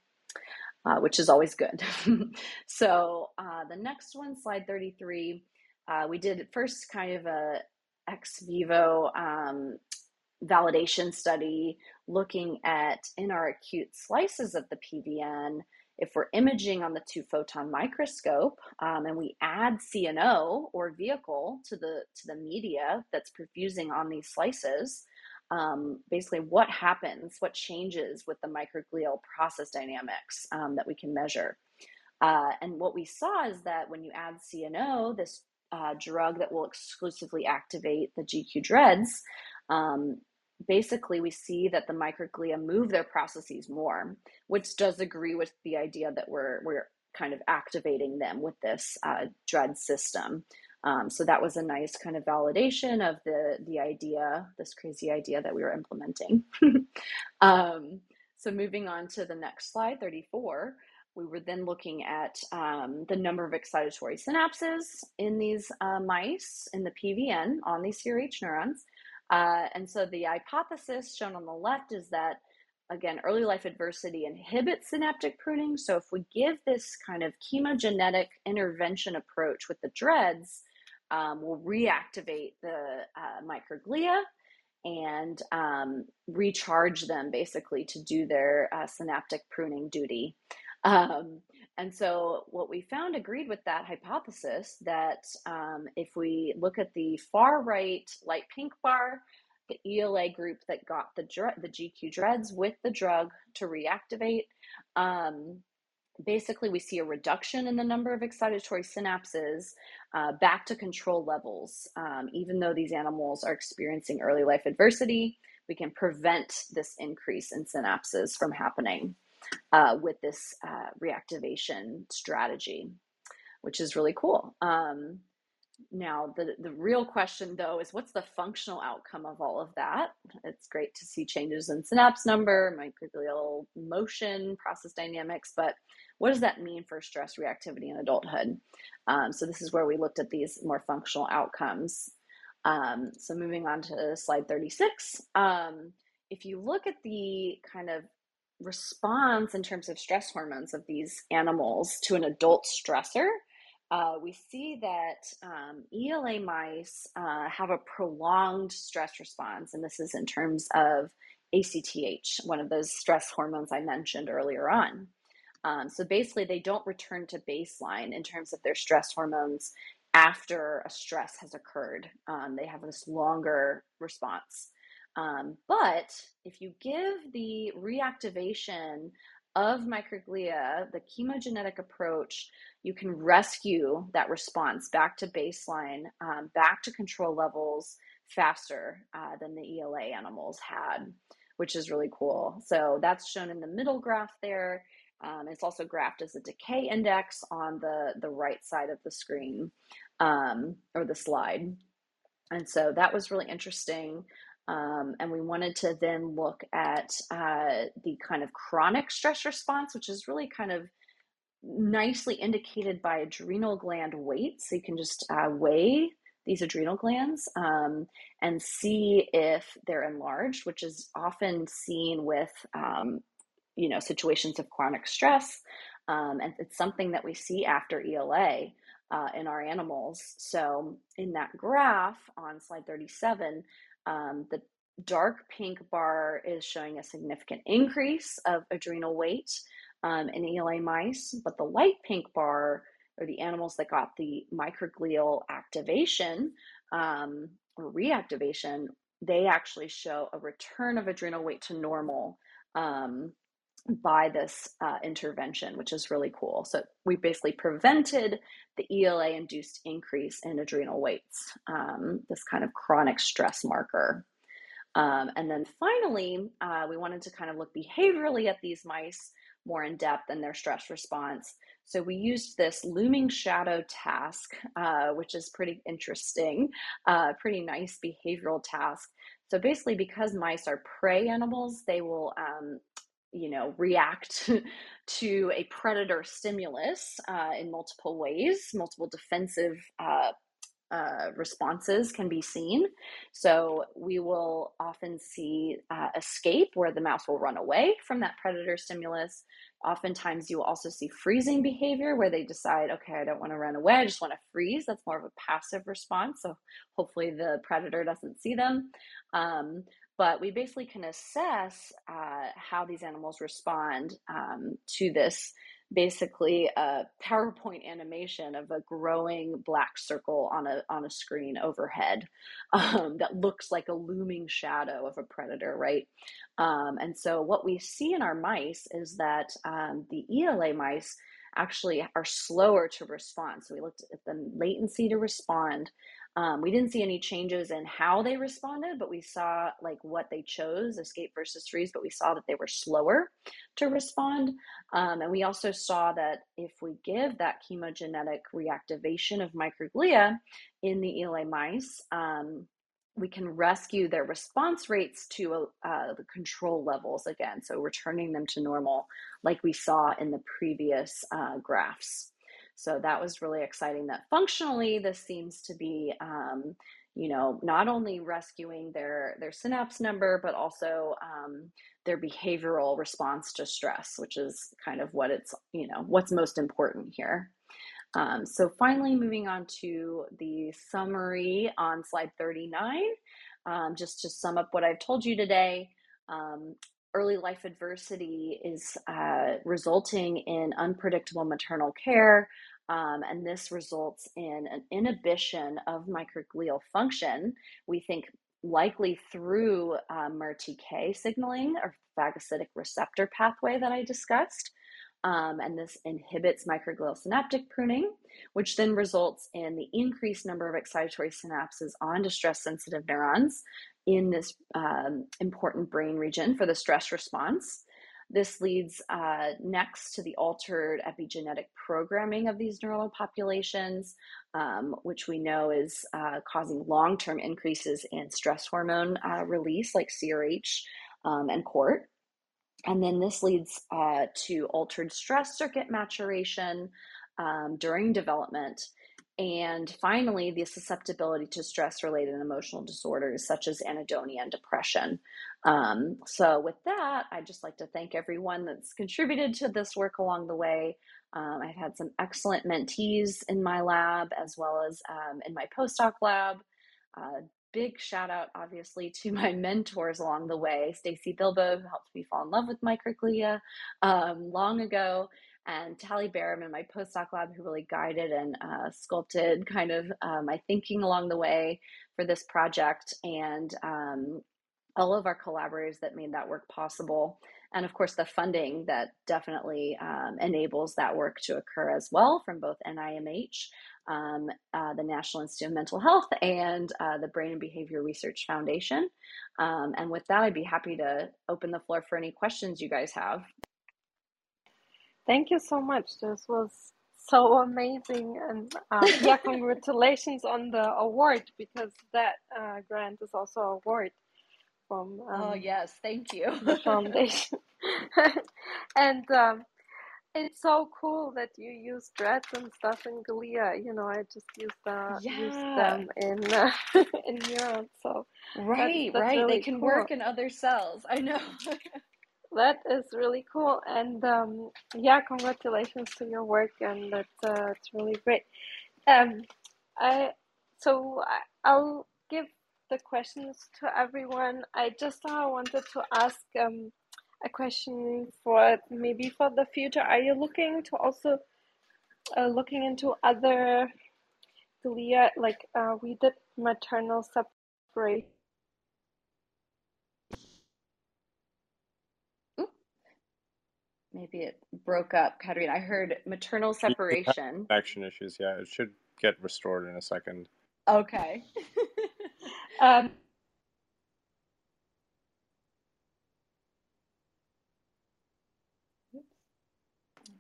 uh, which is always good. so uh, the next one, slide 33, uh, we did first kind of a ex vivo um, validation study looking at in our acute slices of the PVN if we're imaging on the two photon microscope um, and we add CNO or vehicle to the to the media that's perfusing on these slices, um, basically what happens, what changes with the microglial process dynamics um, that we can measure. Uh, and what we saw is that when you add CNO, this uh, drug that will exclusively activate the GQ DREADDs, um, basically we see that the microglia move their processes more, which does agree with the idea that we're we're kind of activating them with this uh, DREADD system. Um, so that was a nice kind of validation of the the idea, this crazy idea that we were implementing. um, so moving on to the next slide, 34, we were then looking at um, the number of excitatory synapses in these uh, mice in the PVN on these CRH neurons. Uh, and so the hypothesis shown on the left is that, again, early life adversity inhibits synaptic pruning. So if we give this kind of chemogenetic intervention approach with the DREADDs, um, we'll reactivate the uh, microglia and um, recharge them basically to do their uh, synaptic pruning duty. Um, and so, what we found agreed with that hypothesis that um, if we look at the far right light pink bar, the ELA group that got the the GQ DREADDs with the drug to reactivate, um, basically we see a reduction in the number of excitatory synapses uh, back to control levels. Um, even though these animals are experiencing early life adversity, we can prevent this increase in synapses from happening uh, with this uh, reactivation strategy, which is really cool. Um, now, the, the real question though is what's the functional outcome of all of that? It's great to see changes in synapse number, microglial motion, process dynamics, but what does that mean for stress reactivity in adulthood? Um, so, this is where we looked at these more functional outcomes. Um, so, moving on to slide 36. Um, if you look at the kind of response in terms of stress hormones of these animals to an adult stressor, uh, we see that um, ELA mice uh, have a prolonged stress response, and this is in terms of ACTH, one of those stress hormones I mentioned earlier on. Um, so basically, they don't return to baseline in terms of their stress hormones after a stress has occurred. Um, they have this longer response. Um, but if you give the reactivation of microglia, the chemogenetic approach, you can rescue that response back to baseline, um, back to control levels faster uh, than the ELA animals had, which is really cool. So that's shown in the middle graph there. Um, it's also graphed as a decay index on the, the right side of the screen um, or the slide. And so that was really interesting. Um, and we wanted to then look at uh, the kind of chronic stress response, which is really kind of nicely indicated by adrenal gland weight. So you can just uh, weigh these adrenal glands um, and see if they're enlarged, which is often seen with, um, you know, situations of chronic stress. Um, and it's something that we see after ELA. Uh, in our animals. So, in that graph on slide 37, um, the dark pink bar is showing a significant increase of adrenal weight um, in ELA mice, but the light pink bar are the animals that got the microglial activation um, or reactivation, they actually show a return of adrenal weight to normal um, by this uh, intervention, which is really cool. So we basically prevented the ELA induced increase in adrenal weights, um, this kind of chronic stress marker. Um, and then finally, uh, we wanted to kind of look behaviorally at these mice more in depth in their stress response. So we used this looming shadow task, uh, which is pretty interesting, uh, pretty nice behavioral task. So basically, because mice are prey animals, they will, um, you know, react to a predator stimulus uh, in multiple ways, multiple defensive uh, uh, responses can be seen. So we will often see uh, escape where the mouse will run away from that predator stimulus. Oftentimes, you will also see freezing behavior where they decide, okay, I don't want to run away, I just want to freeze. That's more of a passive response. So hopefully, the predator doesn't see them. Um, but we basically can assess uh, how these animals respond um, to this basically a PowerPoint animation of a growing black circle on a on a screen overhead um, that looks like a looming shadow of a predator, right? Um, and so what we see in our mice is that um, the ELA mice actually are slower to respond. So we looked at the latency to respond um, we didn't see any changes in how they responded, but we saw like what they chose, escape versus freeze, but we saw that they were slower to respond. Um, and we also saw that if we give that chemogenetic reactivation of microglia in the ELA mice, um, we can rescue their response rates to uh, the control levels again, so returning them to normal, like we saw in the previous uh, graphs. So that was really exciting that functionally this seems to be, um, you know, not only rescuing their, their synapse number, but also um, their behavioral response to stress, which is kind of what it's, you know, what's most important here. Um, so finally, moving on to the summary on slide 39, um, just to sum up what I've told you today, um, early life adversity is uh, resulting in unpredictable maternal care. Um, and this results in an inhibition of microglial function, we think likely through um, MERTK signaling or phagocytic receptor pathway that I discussed. Um, and this inhibits microglial synaptic pruning, which then results in the increased number of excitatory synapses on distress sensitive neurons in this um, important brain region for the stress response. This leads uh, next to the altered epigenetic programming of these neural populations, um, which we know is uh, causing long term increases in stress hormone uh, release, like CRH um, and CORT. And then this leads uh, to altered stress circuit maturation um, during development and finally, the susceptibility to stress related emotional disorders such as anhedonia and depression. Um, so, with that, I'd just like to thank everyone that's contributed to this work along the way. Um, I've had some excellent mentees in my lab as well as um, in my postdoc lab. Uh, big shout out, obviously, to my mentors along the way Staci Bilbo, who helped me fall in love with microglia um, long ago, and Tallie Baram in my postdoc lab, who really guided and uh, sculpted kind of uh, my thinking along the way for this project, and um, all of our collaborators that made that work possible. And of course, the funding that definitely um, enables that work to occur as well from both NIMH, um, uh, the National Institute of Mental Health, and uh, the Brain and Behavior Research Foundation. Um, and with that, I'd be happy to open the floor for any questions you guys have. Thank you so much. This was so amazing. And uh, yeah, congratulations on the award because that uh, grant is also an award from oh, um, oh yes thank you the foundation and um, it's so cool that you use DREADDs and stuff in glia you know i just use the yeah. use them in uh, in neurons so right that's, that's right really they can cool. work in other cells i know that is really cool and um, yeah congratulations to your work and that's uh, it's really great um, I so I'll give the questions to everyone I just uh, wanted to ask um, a question for maybe for the future are you looking to also uh, looking into other glia like uh, we did maternal separation maybe it broke up. Katerina, I heard maternal separation. Action issues, yeah. It should get restored in a second. Okay. um,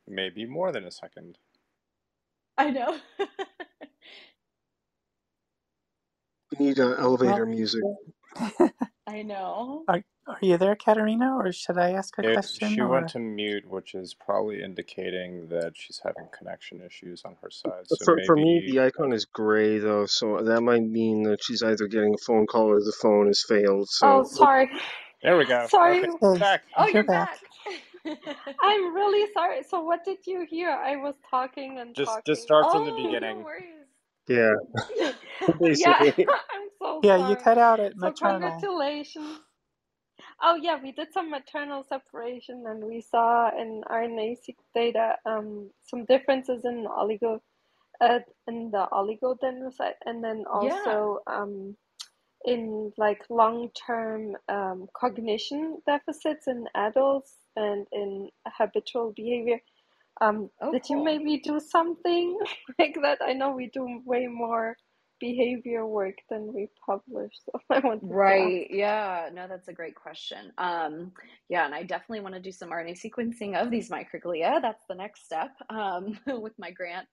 maybe more than a second. I know. We need uh, elevator Well, music. I know. are, are you there, Katerina, or should I ask a It, question? she Or went to mute, which is probably indicating that she's having connection issues on her side. So For for me, the icon is gray though, so that might mean that she's either getting a phone call or the phone has failed. Oh, So sorry. there we go. Sorry. Okay, back. Oh, you're you're back. back. I'm really sorry. So what did you hear? I was talking and Just talking. just start from the Oh, no beginning. worries. yeah, yeah. I'm so sorry. Yeah, you cut out at So maternal. congratulations. Oh yeah, we did some maternal separation and we saw in RNA-seq data um, some differences in oligo uh, in the oligodendrocyte and then Yeah. also um, in like long-term um, cognition deficits in adults and in habitual behavior. Um, Oh, did you maybe do something like that? I know we do way more behavior work than we publish, so I ask. Right. Yeah. No, that's a great question. Um, yeah, and I definitely want to do some RNA sequencing of these microglia. That's the next step um, with my grant.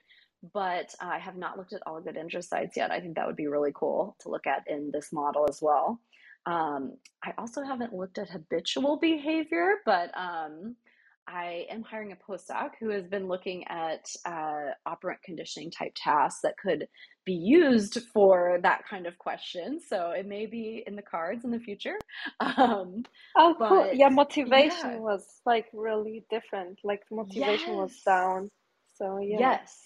But I have not looked at oligodendrocytes yet. I think that would be really cool to look at in this model as well. Um, I also haven't looked at habitual behavior, but um, I am hiring a postdoc who has been looking at uh, operant conditioning type tasks that could be used for that kind of question. So it may be in the cards in the future. Um, Oh, cool. Yeah, motivation yeah, was like really different. Like motivation was down. So yeah. yes,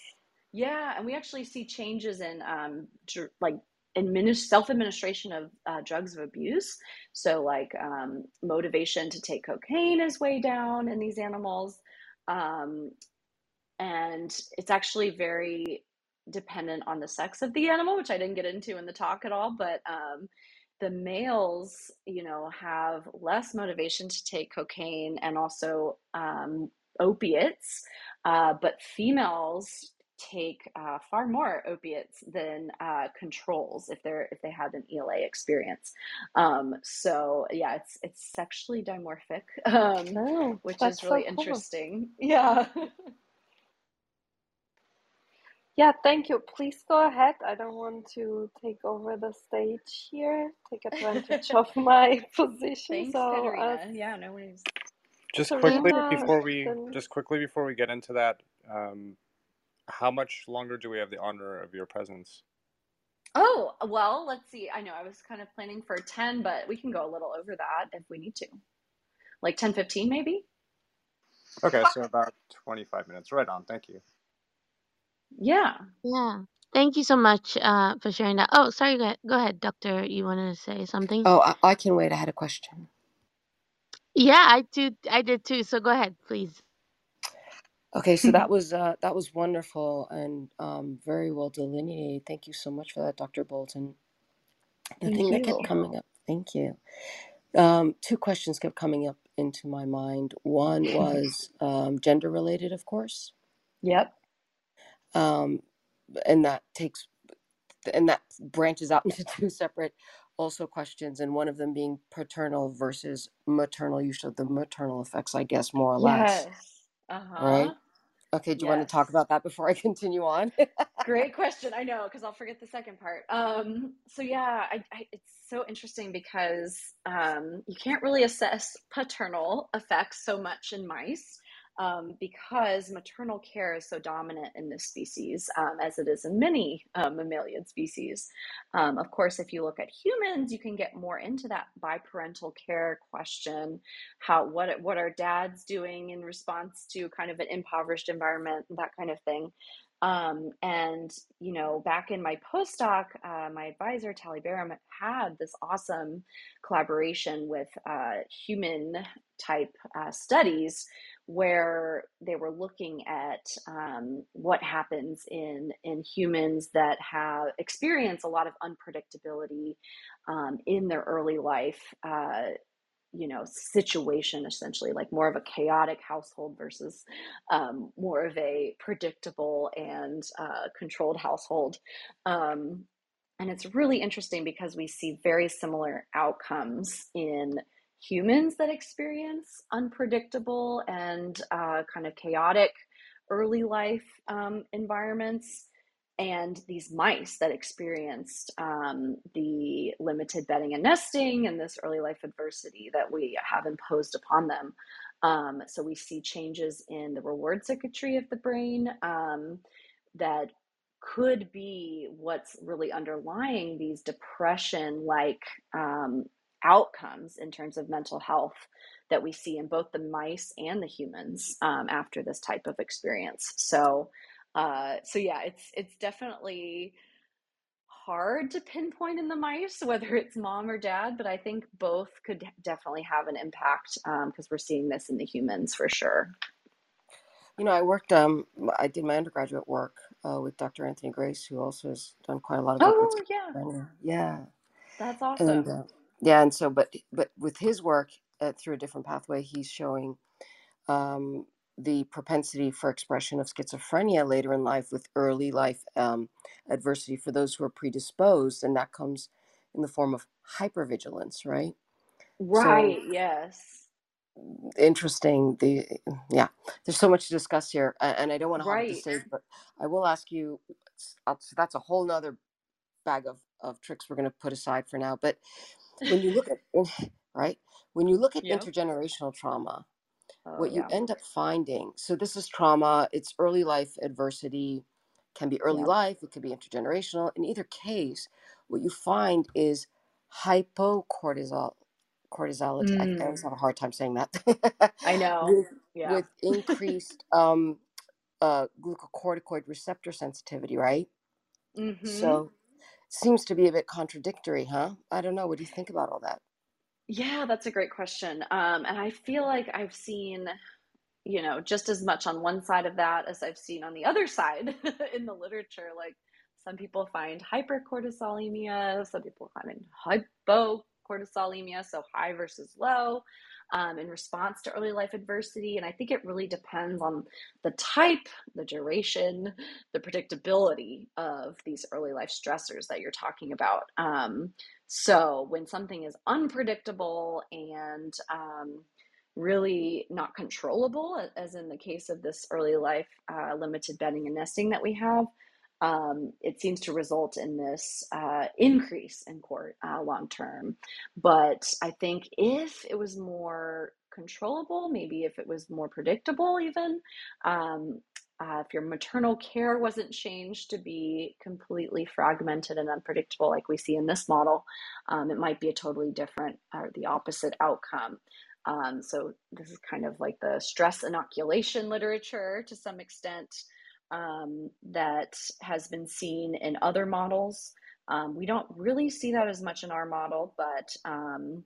yeah, and we actually see changes in um, dr- like administ- self-administration of uh, drugs of abuse. So like um, motivation to take cocaine is way down in these animals. Um, and it's actually very dependent on the sex of the animal, which I didn't get into in the talk at all. But um, the males, you know, have less motivation to take cocaine and also um, opiates, uh, but females take uh, far more opiates than uh, controls if they're if they had an ELA experience. Um, so yeah, it's it's sexually dimorphic, um, Oh, which is really so cool. interesting. Yeah. Yeah, thank you. Please go ahead. I don't want to take over the stage here, take advantage of my position. Thanks, So, uh, Yeah, no worries. Just quickly before we then just quickly before we get into that, um, how much longer do we have the honor of your presence? Oh, well, let's see. I know I was kind of planning for 10, but we can go a little over that if we need to. Like 10, 15 maybe? Okay, so about 25 minutes. Right on. Thank you. Yeah. Yeah. Thank you so much uh, for sharing that. Oh, sorry. Go ahead, go ahead, doctor. You want to say something? Oh, I, I can wait. I had a question. Yeah, I do. I did too. So go ahead, please. Okay, so that was uh, that was wonderful and um, very well delineated. Thank you so much for that, Dr. Bolton. The Thank thing that you. kept coming up, thank you. Um, two questions kept coming up into my mind. One was um, gender related, of course, Yep. um, and that takes and that branches out into two separate also questions, and one of them being paternal versus maternal. You showed the maternal effects, I guess, more or less, Yes. Right? Uh-huh. Okay, do you want to talk about that before I continue on? Great question. I know, because I'll forget the second part. Um, so yeah, I, I, it's so interesting because um, you can't really assess paternal effects so much in mice um, because maternal care is so dominant in this species, um, as it is in many um, mammalian species. Um, of course, if you look at humans, you can get more into that biparental care question. How what what are dads doing in response to kind of an impoverished environment, that kind of thing. Um, and you know, back in my postdoc, uh, my advisor Tallie Baram had this awesome collaboration with uh, human type uh, studies where they were looking at um, what happens in in humans that have experienced a lot of unpredictability um, in their early life. Uh, you know situation essentially like more of a chaotic household versus um, more of a predictable and uh, controlled household um, and it's really interesting because we see very similar outcomes in humans that experience unpredictable and uh, kind of chaotic early life um, environments and these mice that experienced um, the limited bedding and nesting and this early life adversity that we have imposed upon them. Um, so we see changes in the reward circuitry of the brain um, that could be what's really underlying these depression like um, outcomes in terms of mental health that we see in both the mice and the humans um, after this type of experience. So, uh, so yeah, it's it's definitely hard to pinpoint in the mice whether it's mom or dad, but I think both could definitely have an impact because um, we're seeing this in the humans for sure. You know, I worked. Um, I did my undergraduate work uh, with Dr. Anthony Grace, who also has done quite a lot of work Oh yeah. Yeah, that's and awesome. uh, yeah, and so, but but with his work uh, through a different pathway, he's showing um, the propensity for expression of schizophrenia later in life with early life um, adversity for those who are predisposed, and that comes in the form of hypervigilance, right? So Right, yes. interesting. The yeah, there's so much to discuss here, and I don't want to hog the stage, but I will ask you. uh, So that's a whole nother bag of of tricks we're going to put aside for now. But when you look at right, when you look at Yep. intergenerational trauma, Oh what you yeah. end up finding so this is trauma it's early life adversity can be early Yep. life it could be intergenerational in either case what you find is hypocortisol cortisolity I, I always Mm, have a hard time saying that I know. with Yeah. with increased um uh glucocorticoid receptor sensitivity right Mm-hmm. so seems to be a bit contradictory huh i don't know what do you think about all that Yeah, that's a great question. Um, and I feel like I've seen, you know, just as much on one side of that as I've seen on the other side in the literature. Like some people find hypercortisolemia, some people find hypocortisolemia, so high versus low, um, in response to early life adversity. And I think it really depends on the type, the duration, the predictability of these early life stressors that you're talking about. Um, so when something is unpredictable and um, really not controllable, as in the case of this early life uh, limited bedding and nesting that we have, um, it seems to result in this uh, increase in cort uh, long term. But I think if it was more controllable, maybe if it was more predictable, even um, uh, if your maternal care wasn't changed to be completely fragmented and unpredictable, like we see in this model, um, it might be a totally different or the opposite outcome. Um, so, this is kind of like the stress inoculation literature to some extent um, that has been seen in other models. Um, we don't really see that as much in our model, but um,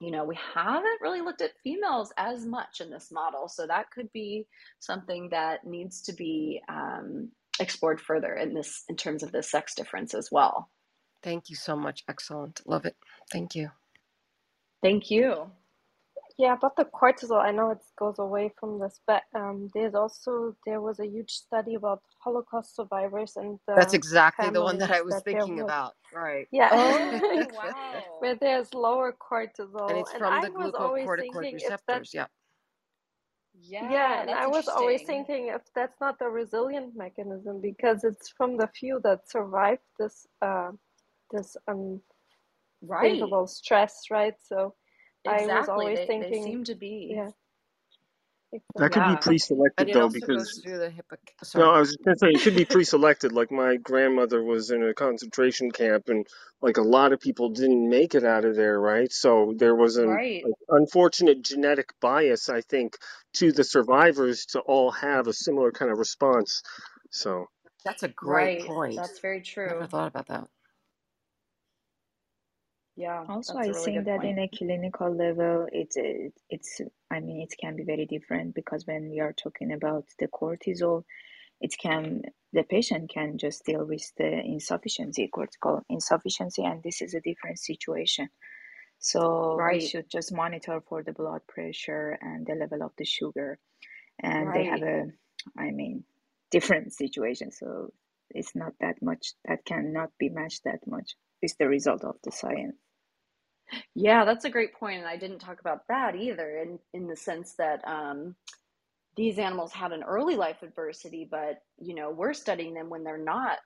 you know, we haven't really looked at females as much in this model. So that could be something that needs to be um, explored further in this in terms of the sex difference as well. thank you so much excellent love it thank you Thank you. Yeah, about the cortisol, I know it goes away from this, but um, there's also there was a huge study about Holocaust survivors and That's exactly the one that I was that thinking was about. Right. yeah, Oh, where there's lower cortisol, and cortisol, it's from I the glucocorticoid thinking if receptors. Yeah. yeah, Yeah, and I was always thinking if that's not the resilient mechanism because it's from the few that survived this uh this Right. unthinkable stress, right? So I was always They they thinking, seem to be. yeah, That could be Yeah. And pre-selected though, because the hippoc. no, I was just gonna say it could be pre-selected. Like my grandmother was in a concentration camp, and like a lot of people didn't make it out of there, right? So there was an Right. like, unfortunate genetic bias, I think, to the survivors to all have a similar kind of response. So That's a great Right. point. That's very true. I Never true. thought about that. Yeah, Also, i really think that point. in a clinical level, it's it, it's I mean it can be very different because when we are talking about the cortisol, it can the patient can just deal with the insufficiency, cortical insufficiency, and this is a different situation. So we should just monitor for the blood pressure and the level of the sugar, and they have a, I mean, different situation. So it's not that much that cannot be matched that much. It's the result of the science. Yeah, that's a great point, and I didn't talk about that either in in the sense that um these animals had an early life adversity, but you know, we're studying them when they're not,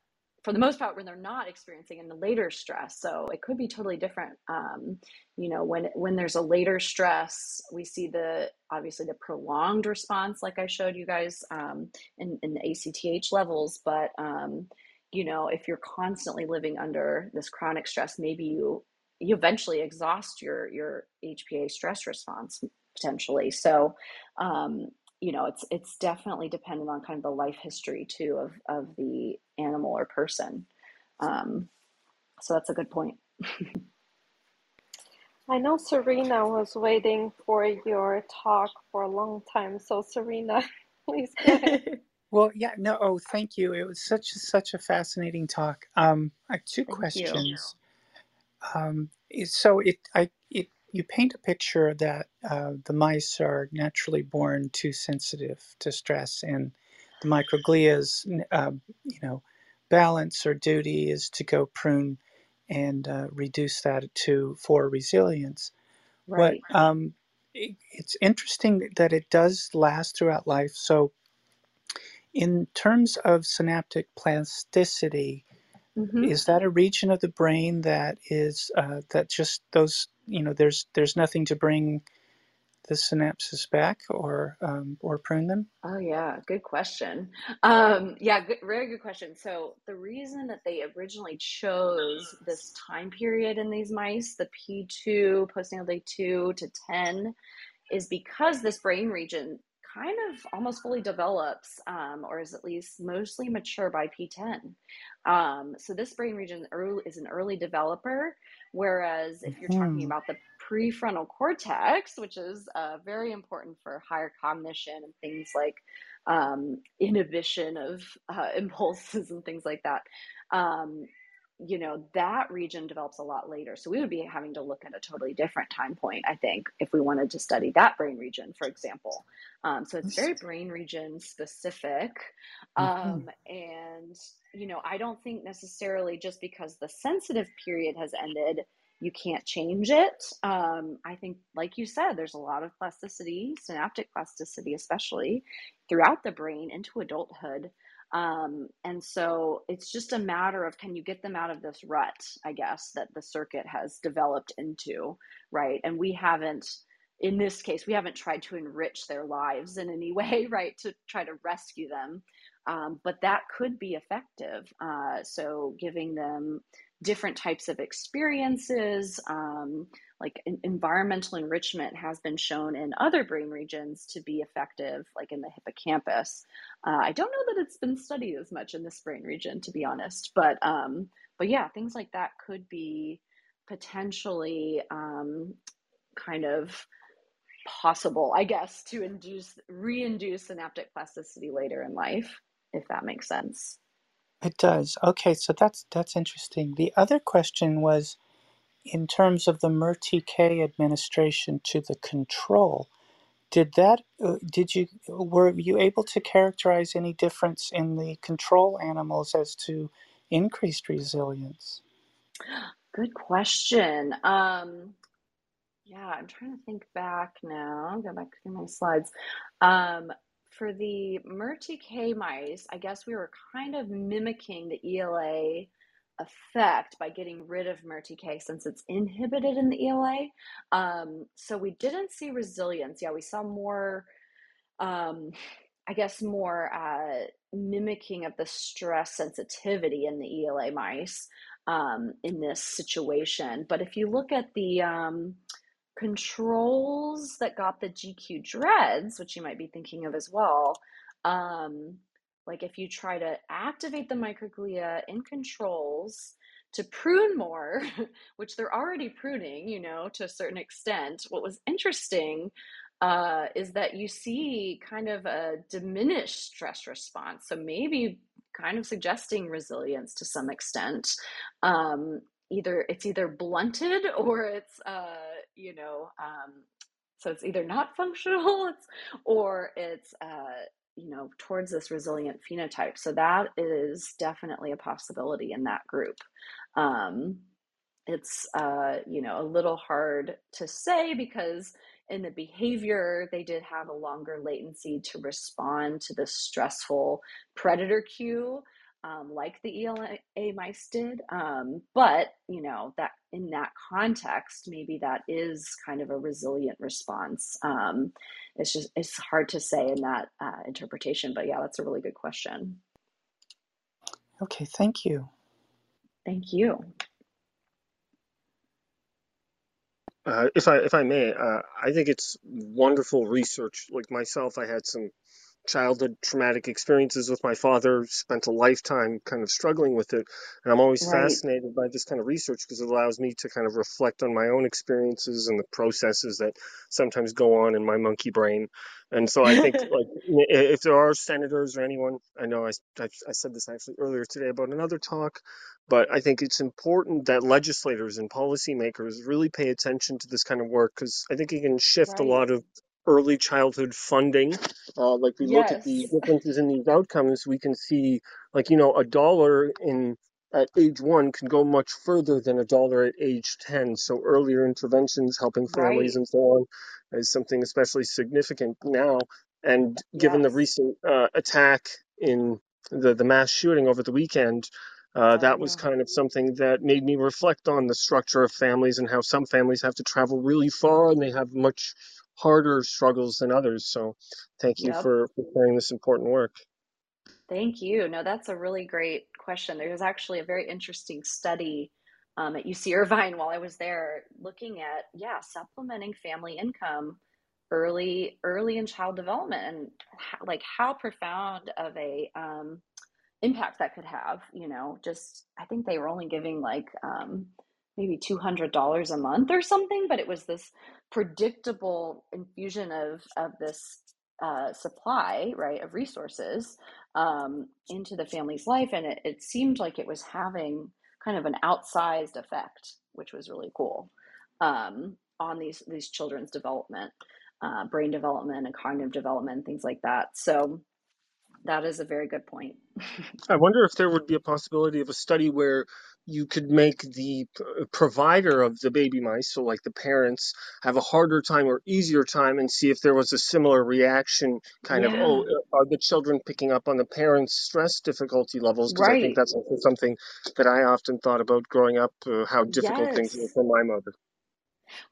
for the most part, when they're not experiencing in the later stress. So it could be totally different. Um, you know, when when there's a later stress, we see the obviously the prolonged response, like I showed you guys um, in in the ACTH levels. But um, you know, if you're constantly living under this chronic stress, maybe you you eventually exhaust your your HPA stress response potentially. So, um, you know, it's it's definitely dependent on kind of the life history too of of the animal or person. Um, so that's a good point. I know Serena was waiting for your talk for a long time. So Serena, please go ahead. Well, yeah, no, oh, thank you. It was such such a fascinating talk. Um, I have two Thank you. Um, it- so it, I, it, you paint a picture that uh, the mice are naturally born too sensitive to stress, and the microglia's, uh, you know, balance or duty is to go prune and uh, reduce that to for resilience. Right. um, it, it's interesting that it does last throughout life. So, in terms of synaptic plasticity, hmm is that a region of the brain that is uh, that just those you know there's there's nothing to bring the synapses back or um, or prune them? Oh yeah, good question. Um, yeah, good, very good question. So the reason that they originally chose this time period in these mice, the P2, postnatal day two to 10, is because this brain region kind of almost fully develops, um, or is at least mostly mature by P10. Um, so this brain region early, is an early developer, whereas if you're talking Hmm. about the prefrontal cortex, which is uh, very important for higher cognition and things like um, inhibition of uh, impulses and things like that. You know, that region develops a lot later. So we would be having to look at a totally different time point, I think, if we wanted to study that brain region, for example. Um, so it's very brain region specific. Mhm. Um, and, you know, I don't think necessarily just because the sensitive period has ended, you can't change it. Um, I think, like you said, there's a lot of plasticity, synaptic plasticity, especially throughout the brain into adulthood. Um, and so it's just a matter of can you get them out of this rut, I guess, that the circuit has developed into, right? And we haven't, in this case, we haven't tried to enrich their lives in any way, right, to try to rescue them. Um, but that could be effective. Uh, so giving them different types of experiences, um, like environmental enrichment has been shown in other brain regions to be effective, like in the hippocampus. Uh, I don't know that it's been studied as much in this brain region, to be honest, but um, but yeah, things like that could be potentially um, kind of possible, I guess, to induce re-induce synaptic plasticity later in life, if that makes sense. It does. Okay, so that's that's interesting. The other question was in terms of the MERTK administration to the control. Did that? Uh, did you were you able to characterize any difference in the control animals as to increased resilience? Good question. Um, yeah, I'm trying to think back now. Go back through my slides. Um, for the MERTK mice, I guess we were kind of mimicking the ELA effect by getting rid of MERTK since it's inhibited in the ELA. Um, so we didn't see resilience. Yeah, we saw more, um, I guess, more uh, mimicking of the stress sensitivity in the ELA mice um, in this situation. But if you look at the um, controls that got the GQ DREADDs, which you might be thinking of as well, um, like if you try to activate the microglia in controls to prune more, which they're already pruning, you know, to a certain extent, what was interesting uh, is that you see kind of a diminished stress response. So maybe kind of suggesting resilience to some extent. Um, either it's either blunted or it's uh, you know um, so it's either not functional it's, or it's uh, you know towards this resilient phenotype so that is definitely a possibility in that group um, it's uh, you know a little hard to say because in the behavior, they did have a longer latency to respond to the stressful predator cue, um, like the ELA mice did. Um, but you know that in that context, maybe that is kind of a resilient response. Um, it's just it's hard to say in that uh, interpretation. But yeah, that's a really good question. Okay, thank you. Thank you. Uh, if I if I may, uh, I think it's wonderful research. Like myself, I had some childhood traumatic experiences with my father, spent a lifetime kind of struggling with it. And I'm always Right. fascinated by this kind of research because it allows me to kind of reflect on my own experiences and the processes that sometimes go on in my monkey brain. And so I think, like, if there are senators or anyone, I know I, I, I said this actually earlier today about another talk, but I think it's important that legislators and policymakers really pay attention to this kind of work because I think it can shift a lot of early childhood funding uh, like we look at the differences in these outcomes, we can see like you know a dollar in at age one can go much further than a dollar at age ten. So earlier interventions, helping families Right. and so on, is something especially significant now. And given the recent uh, attack in the the mass shooting over the weekend. Uh, that was kind of something that made me reflect on the structure of families and how some families have to travel really far and they have much harder struggles than others. So, thank you Yep. for, for sharing this important work. Thank you. No, that's a really great question. There's actually a very interesting study um, at UC Irvine while I was there looking at, yeah, supplementing family income early early in child development and how, like how profound of a um, impact that could have, you know, just I think they were only giving like um, maybe $200 a month or something, but it was this predictable infusion of of this uh, supply, right, of resources um, into the family's life, and it, it seemed like it was having kind of an outsized effect, which was really cool um, on these these children's development, uh, brain development, and cognitive development, things like that. So that is a very good point. I wonder if there would be a possibility of a study where you could make the provider of the baby mice, so like the parents, have a harder time or easier time and see if there was a similar reaction kind of, oh, are the children picking up on the parents' stress difficulty levels? Because I think that's also something that I often thought about growing up, uh, how difficult things were for my mother.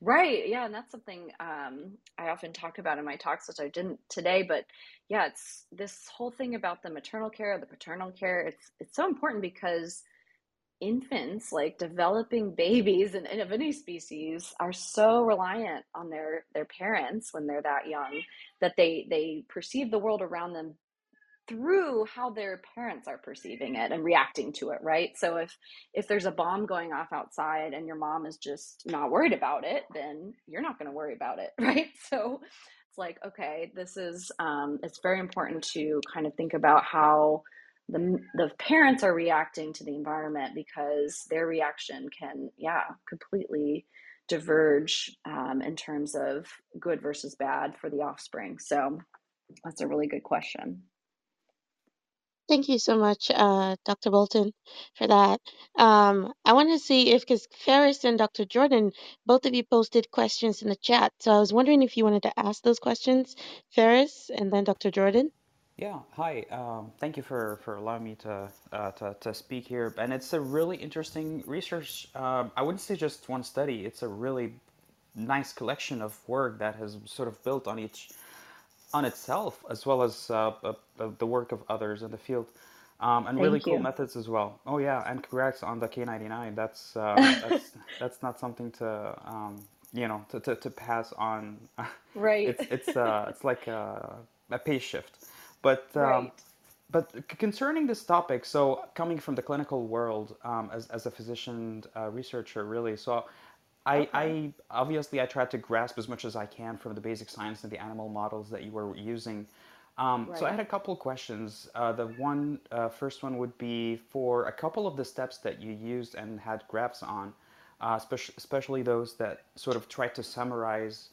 Right. Yeah, and that's something um, I often talk about in my talks, which I didn't today. But yeah, it's this whole thing about the maternal care, the paternal care. It's it's so important because infants, like developing babies and, of any species, are so reliant on their their parents when they're that young that they they perceive the world around them through how their parents are perceiving it and reacting to it right? So if if there's a bomb going off outside and your mom is just not worried about it then you're not going to worry about it right? So it's like okay this is um, it's very important to kind of think about how the the parents are reacting to the environment because their reaction can yeah completely diverge um, in terms of good versus bad for the offspring so that's a really good question Thank you so much, uh, Dr. Bolton, for that. Um, I want to see if, because Ferris and Dr. Jordan, both of you posted questions in the chat. So I was wondering if you wanted to ask those questions, Ferris, and then Dr. Jordan. Yeah, hi. Um, thank you for, for allowing me to, uh, to to speak here. And it's a really interesting research. Um, I wouldn't say just one study. It's a really nice collection of work that has sort of built on each on itself, as well as uh, uh, uh, the work of others in the field, um, and really cool you methods as well. Oh yeah, and congrats on the K99. That's um, that's that's not something to um, you know to, to, to pass on. right it's it's uh, it's like a, a pace shift, but um, right but concerning this topic, so coming from the clinical world um, as, as a physician uh, researcher, really, so I, okay I obviously I tried to grasp as much as I can from the basic science and the animal models that you were using. Um, so I had a couple of questions. Uh, the one uh, first one would be for a couple of the steps that you used and had graphs on, uh, especially, especially those that sort of tried to summarize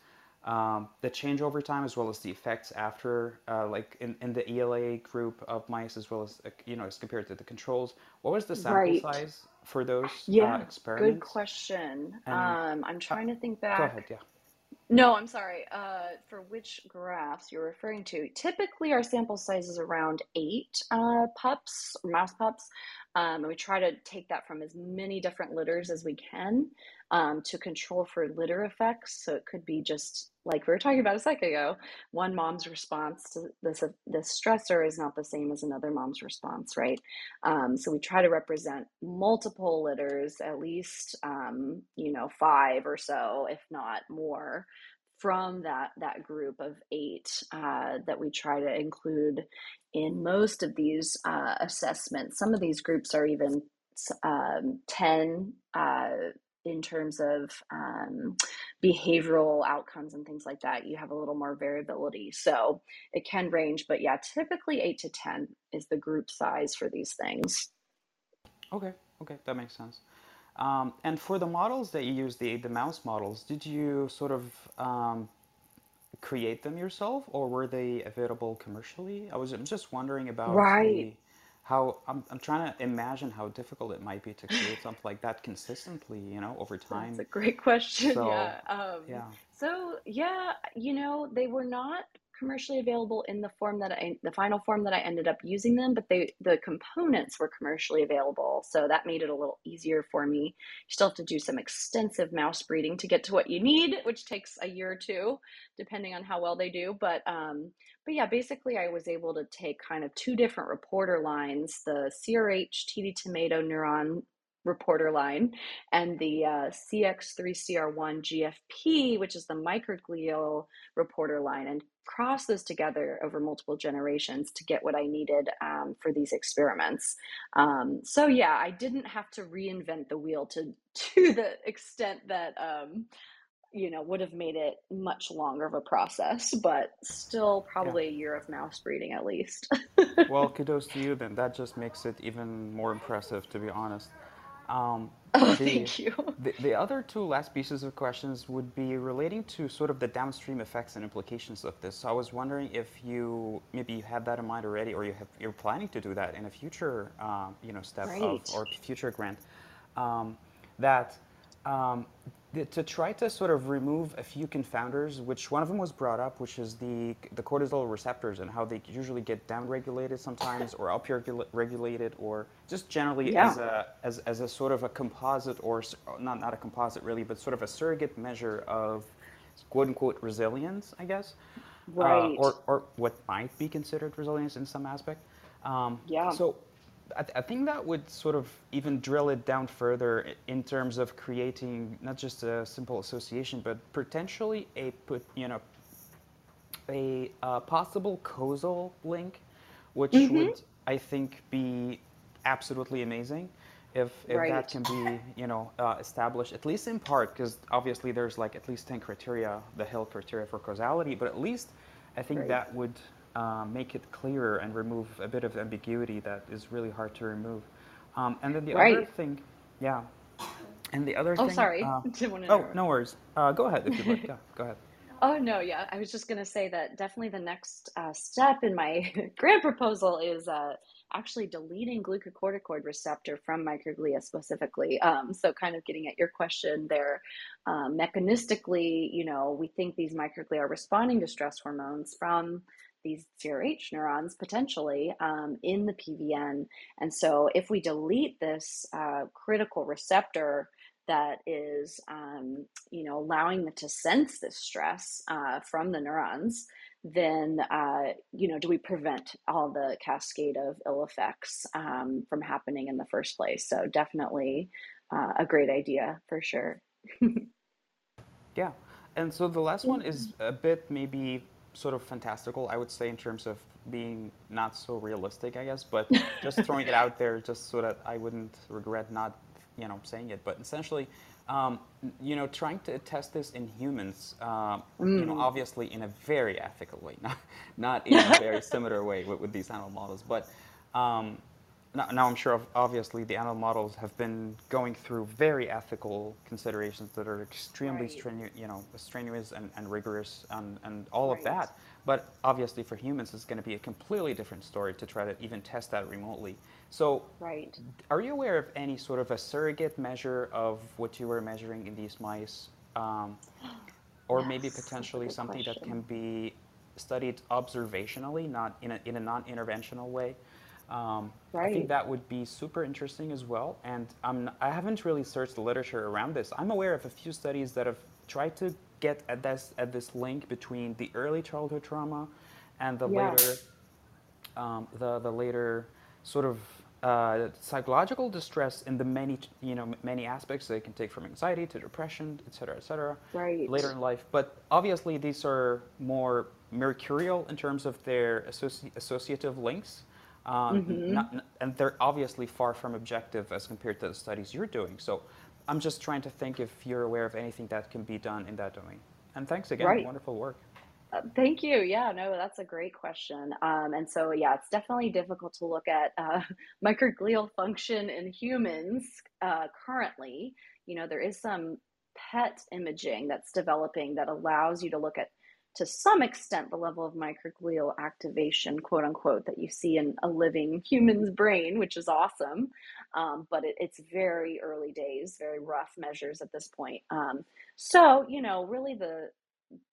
um, the change over time as well as the effects after, uh, like in, in the ELA group of mice as well as, uh, you know, as compared to the controls. What was the sample right size for those uh, yeah good question And um i'm uh, trying to think back. go ahead, yeah. No, I'm sorry. Uh, for which graphs you're referring to? Typically, our sample size is around eight uh, pups, mouse pups. Um, and we try to take that from as many different litters as we can um, to control for litter effects. So it could be just like we were talking about a second ago, one mom's response to this, this stressor is not the same as another mom's response, right? Um, so we try to represent multiple litters, at least, um, you know, five or so, if not more, from that that group of eight uh, that we try to include in most of these uh, assessments. Some of these groups are even um, 10 uh, in terms of um, behavioral outcomes and things like that. You have a little more variability. So it can range, but yeah, typically 8 to 10 is the group size for these things. Okay, okay, that makes sense. Um, and for the models that you use, the, the mouse models, did you sort of um, create them yourself or were they available commercially? I was just wondering about Right. the, how I'm, I'm trying to imagine how difficult it might be to create something like that consistently, you know, over time. That's a great question. So, Yeah. Um, yeah, so yeah, you know, they were not commercially available in the form that I, the final form that I ended up using them, but they, the components were commercially available. So that made it a little easier for me. You still have to do some extensive mouse breeding to get to what you need, which takes a year or two, depending on how well they do. But, um, but yeah, basically I was able to take kind of two different reporter lines, the CRH tdTomato neuron reporter line and the uh, CX3CR1 GFP, which is the microglial reporter line, and cross those together over multiple generations to get what I needed um, for these experiments. Um, so yeah, I didn't have to reinvent the wheel to to the extent that um, you know would have made it much longer of a process, but still yeah. probably a year of mouse breeding at least. Well, kudos to you then. That just makes it even more impressive, to be honest. Um, oh, the, thank you. the the other two last pieces of questions would be relating to sort of the downstream effects and implications of this. So I was wondering if you maybe you had that in mind already, or you have you're planning to do that in a future um, you know step of or future grant. Um, that um, the, to try to sort of remove a few confounders, which one of them was brought up, which is the the cortisol receptors and how they usually get downregulated sometimes, or upregulated, or just generally Yeah. as a as, as a sort of a composite, or not not a composite really, but sort of a surrogate measure of quote unquote resilience, I guess, uh, Right. or or what might be considered resilience in some aspect. Um, Yeah. so I, th- I think that would sort of even drill it down further in terms of creating not just a simple association, but potentially a put you know a uh, possible causal link, which Mm-hmm. would I think be absolutely amazing if if that can be you know uh, established at least in part because obviously there's like at least 10 criteria the Hill criteria for causality but at least I think Right. that would uh, make it clearer and remove a bit of ambiguity that is really hard to remove. Um, and then the other thing yeah. And the other thing Oh, thing sorry. uh, Didn't want to oh no worries. Uh, go ahead if you'd like. Yeah go ahead. Oh, no, yeah. I was just going to say that definitely the next uh, step in my grant proposal is uh, actually deleting glucocorticoid receptor from microglia specifically. Um, so, kind of getting at your question there, um, mechanistically, you know, we think these microglia are responding to stress hormones from these CRH neurons potentially um, in the PVN. And so, if we delete this uh, critical receptor, that is, um, you know, allowing them to sense this stress uh, from the neurons, then, uh, you know, do we prevent all the cascade of ill effects um, from happening in the first place? So definitely uh, a great idea for sure. Yeah. And so the last one is a bit maybe sort of fantastical, I would say, in terms of being not so realistic, I guess, but just throwing it out there just so that I wouldn't regret not, you know, saying it. But essentially, um, you know, trying to test this in humans, um, you know, Mm. obviously in a very ethical way, not, not in a very similar way with, with these animal models, but um, now, now I'm sure of- obviously the animal models have been going through very ethical considerations that are extremely Right. strenu- you know, strenuous and, and rigorous and, and all of that. But obviously for humans it's going to be a completely different story to try to even test that remotely. So Right. are you aware of any sort of a surrogate measure of what you were measuring in these mice? Um, or maybe Yes, a potentially something that can be studied observationally, not in a, in a non-interventional way. Um, I think that would be super interesting as well. And I'm, I haven't really searched the literature around this. I'm aware of a few studies that have tried to get at this, at this link between the early childhood trauma and the Yeah. later um, the the later sort of uh, psychological distress in the many you know many aspects they can take from anxiety to depression, et cetera, et cetera, Right. later in life. But obviously, these are more mercurial in terms of their associ- associative links. Um, Mm-hmm. not, and they're obviously far from objective as compared to the studies you're doing. So I'm just trying to think if you're aware of anything that can be done in that domain. And thanks again, Right. wonderful work. Uh, Thank you. Yeah, no, that's a great question. Um, and so, yeah, it's definitely difficult to look at uh, microglial function in humans uh, currently. You know, there is some PET imaging that's developing that allows you to look at, to some extent, the level of microglial activation, quote unquote, that you see in a living human's brain, which is awesome. Um, but it, it's very early days, very rough measures at this point. Um, so, you know, really the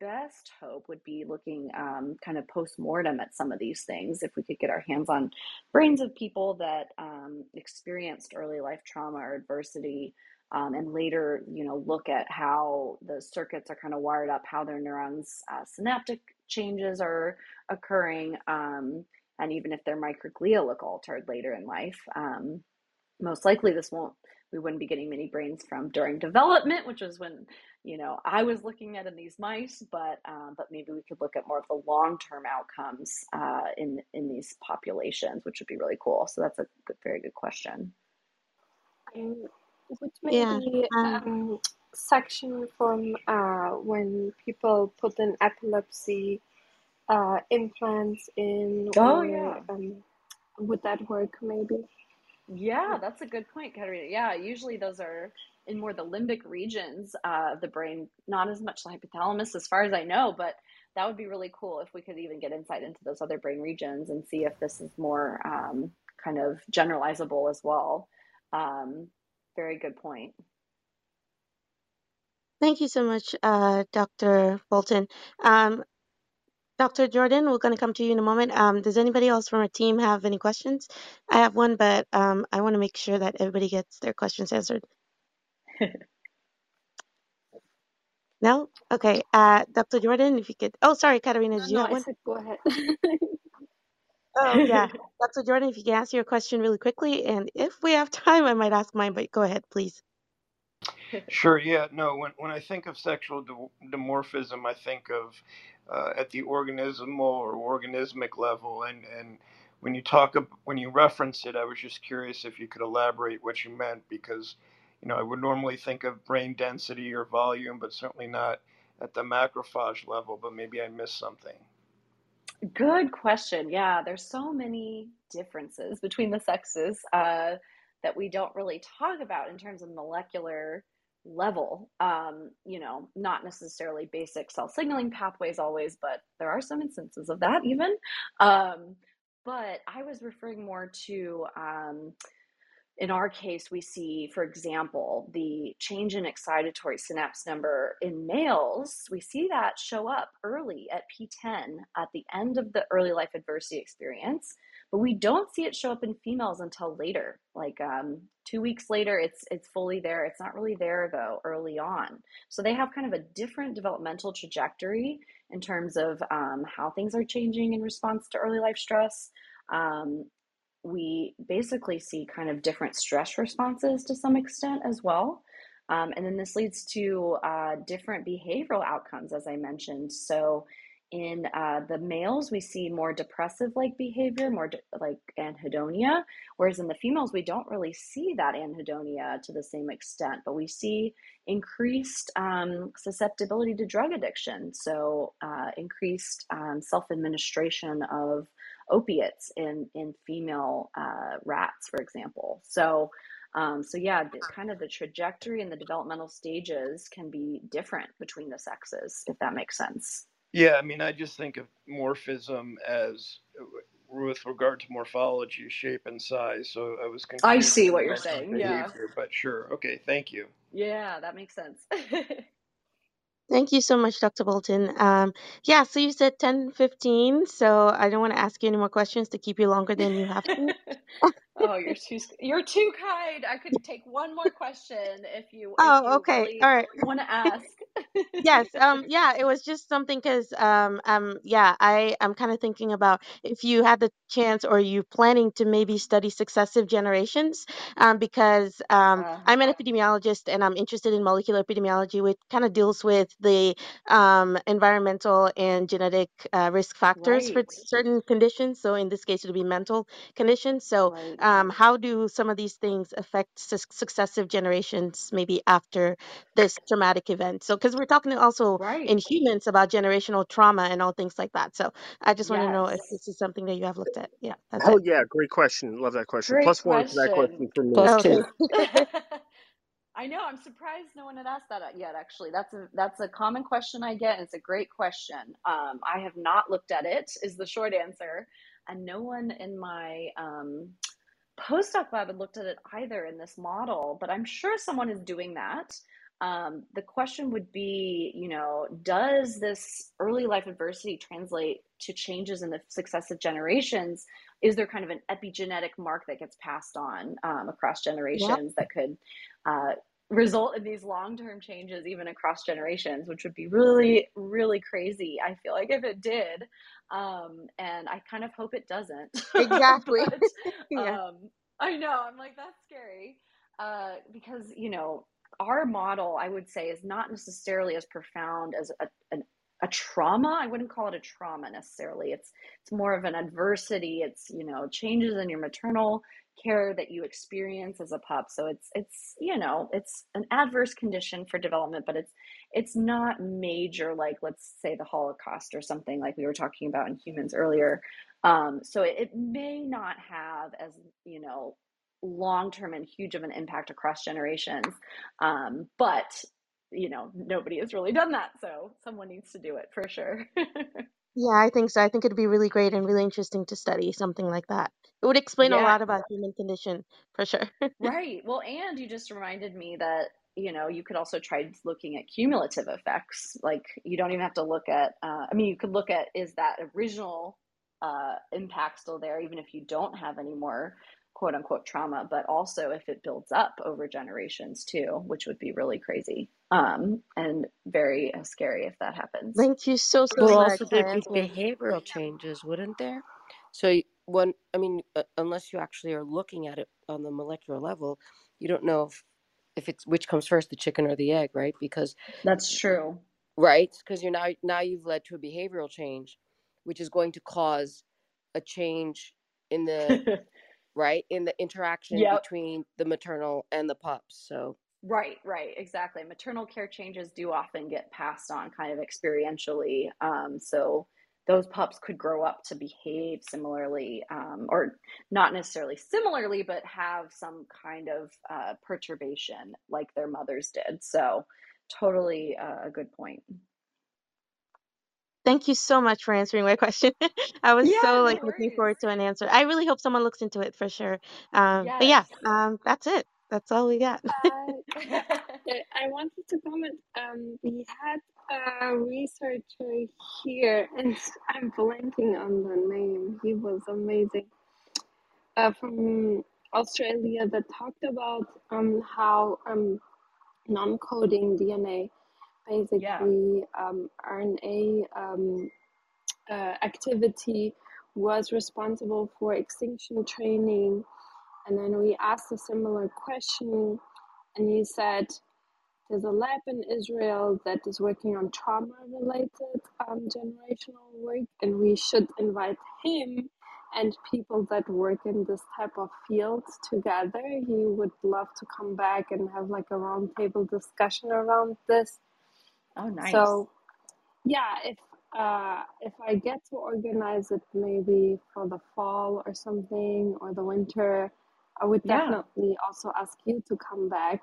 best hope would be looking um, kind of post mortem at some of these things. If we could get our hands on brains of people that um, experienced early life trauma or adversity, um, and later, you know, look at how the circuits are kind of wired up, how their neurons' uh, synaptic changes are occurring, um, and even if their microglia look altered later in life. Um, most likely this won't we wouldn't be getting many brains from during development which is when you know i was looking at in these mice but um, but maybe we could look at more of the long-term outcomes uh, in in these populations which would be really cool so that's a good, very good question would Yeah. maybe Um, um, section from uh, when people put an epilepsy uh, implants in, oh or yeah um, would that work maybe? Yeah, that's a good point, Katerina. Yeah, usually those are in more the limbic regions uh, of the brain, not as much the hypothalamus as far as I know, but that would be really cool if we could even get insight into those other brain regions and see if this is more um, kind of generalizable as well. Um, very good point. Thank you so much, uh, Dr. Bolton. Um, Dr. Jordan, we're going to come to you in a moment. Um, does anybody else from our team have any questions? I have one, but um, I want to make sure that everybody gets their questions answered. No? Okay. Uh, Dr. Jordan, if you could. Oh, sorry, Katarina, No, did you no, have I one? said go ahead. Oh, yeah. Dr. Jordan, if you can answer your question really quickly, and if we have time, I might ask mine, but go ahead, please. Sure. Yeah. No. When when I think of sexual dimorphism, I think of uh, at the organismal or organismic level, and and when you talk ab- when you reference it, I was just curious if you could elaborate what you meant because, you know, I would normally think of brain density or volume, but certainly not at the macrophage level. But maybe I missed something. Good question. Yeah, there's so many differences between the sexes uh, that we don't really talk about in terms of molecular level. Um, you know, not necessarily basic cell signaling pathways always, but there are some instances of that even. Um, but I was referring more to um, in our case, we see, for example, the change in excitatory synapse number in males. We see that show up early at P10 at the end of the early life adversity experience, but we don't see it show up in females until later. Like um, two weeks later, it's it's fully there. It's not really there though early on. So they have kind of a different developmental trajectory in terms of um, how things are changing in response to early life stress. Um, we basically see kind of different stress responses to some extent as well. Um, and then this leads to uh, different behavioral outcomes, as I mentioned. So, in uh, the males, we see more depressive like behavior, more de- like anhedonia, whereas in the females, we don't really see that anhedonia to the same extent, but we see increased um, susceptibility to drug addiction. So, uh, increased um, self administration of opiates in in female uh, rats, for example. So, um, so yeah, the, kind of the trajectory and the developmental stages can be different between the sexes, if that makes sense. Yeah. I mean, I just think of morphism as uh, with regard to morphology, shape, and size. So I was I see what you you're saying. Yeah, but sure. Okay. Thank you. yeah, that makes sense. Thank you so much, Dr. Bolton. Um, yeah, so you said 10 15, so I don't want to ask you any more questions to keep you longer than you have to. oh, you're too you're too kind. I could take one more question if you if Oh, you okay. really All right. want to ask. Yes, um, yeah, it was just something because, um, um, yeah, I I'm kind of thinking about if you had the chance or you planning to maybe study successive generations, um, because um, Uh, I'm an epidemiologist and I'm interested in molecular epidemiology, which kind of deals with the um, environmental and genetic uh, risk factors for certain conditions. So in this case, it would be mental conditions. So right, um, how do some of these things affect su successive generations, maybe after? this traumatic event. So, because we're talking also right. in humans about generational trauma and all things like that. So, I just want to know if this is something that you have looked at. Yeah, that's Hell it. yeah, great question. Love that question. Great Plus one for that question. question for me. Two. I know. I'm surprised no one had asked that yet. Actually, that's a that's a common question I get. And it's a great question. Um, I have not looked at it. Is the short answer, and no one in my um, postdoc lab had looked at it either in this model. But I'm sure someone is doing that. Um, the question would be, you know, does this early life adversity translate to changes in the successive generations? Is there kind of an epigenetic mark that gets passed on um, across Yep. generations that could uh, result in these long-term changes even across generations, which would be really, really crazy. I feel like if it did, um, and I kind of hope it doesn't. Exactly. but Yeah. um, I know I'm like that's scary uh, because you know our model, I would say, is not necessarily as profound as a, an, a trauma. I wouldn't call it a trauma necessarily. It's it's more of an adversity. It's you know changes in your maternal care that you experience as a pup. So it's it's you know it's an adverse condition for development, but it's it's not major like let's say the Holocaust or something like we were talking about in humans earlier. Um, so it, it may not have as you know long term and huge of an impact across generations. Um, but you know, nobody has really done that, so someone needs to do it for sure. Yeah, I think so. I think it'd be really great and really interesting to study something like that. It would explain a yeah, lot about human condition for sure. right. Well, and you just reminded me that you know you could also try looking at cumulative effects. Like you don't even have to look at. Uh, I mean, you could look at is that original uh, impact still there, even if you don't have any more quote unquote trauma, but also if it builds up over generations too, which would be really crazy um, and very uh, scary if that happens. Thank you so, so Well, much also there'd be answering. behavioral changes, wouldn't there? So y- when I mean, uh, unless you actually are looking at it on the molecular level, you don't know if if it's which comes first, the chicken or the egg, right? Because That's true. right, because you're now now you've led to a behavioral change, which is going to cause a change in the right in the interaction yep. between the maternal and the pups. So Right, right, exactly. Maternal care changes do often get passed on kind of experientially. Um, so those pups could grow up to behave similarly, um, or not necessarily similarly, but have some kind of uh, perturbation like their mothers did. So totally uh, a good point. Thank you so much for answering my question. I was Yeah, so no like looking forward to an answer. I really hope someone looks into it for sure. Um, but yeah, um, that's it. That's all we got. Uh, I wanted to comment. Um, we had a researcher here, and I'm blanking on the name. He was amazing. Uh, from Australia that talked about um how um non-coding DNA yeah. basically um, RNA um, uh, activity was responsible for extinction training. And then we asked a similar question, and he said there's a lab in Israel that is working on trauma related um, generational work, and we should invite him and people that work in this type of field together. He would love to come back and have like a roundtable discussion around this. Oh, nice. So yeah, if uh, if I get to organize it maybe for the fall or something or the winter, I would Yeah. definitely also ask you to come back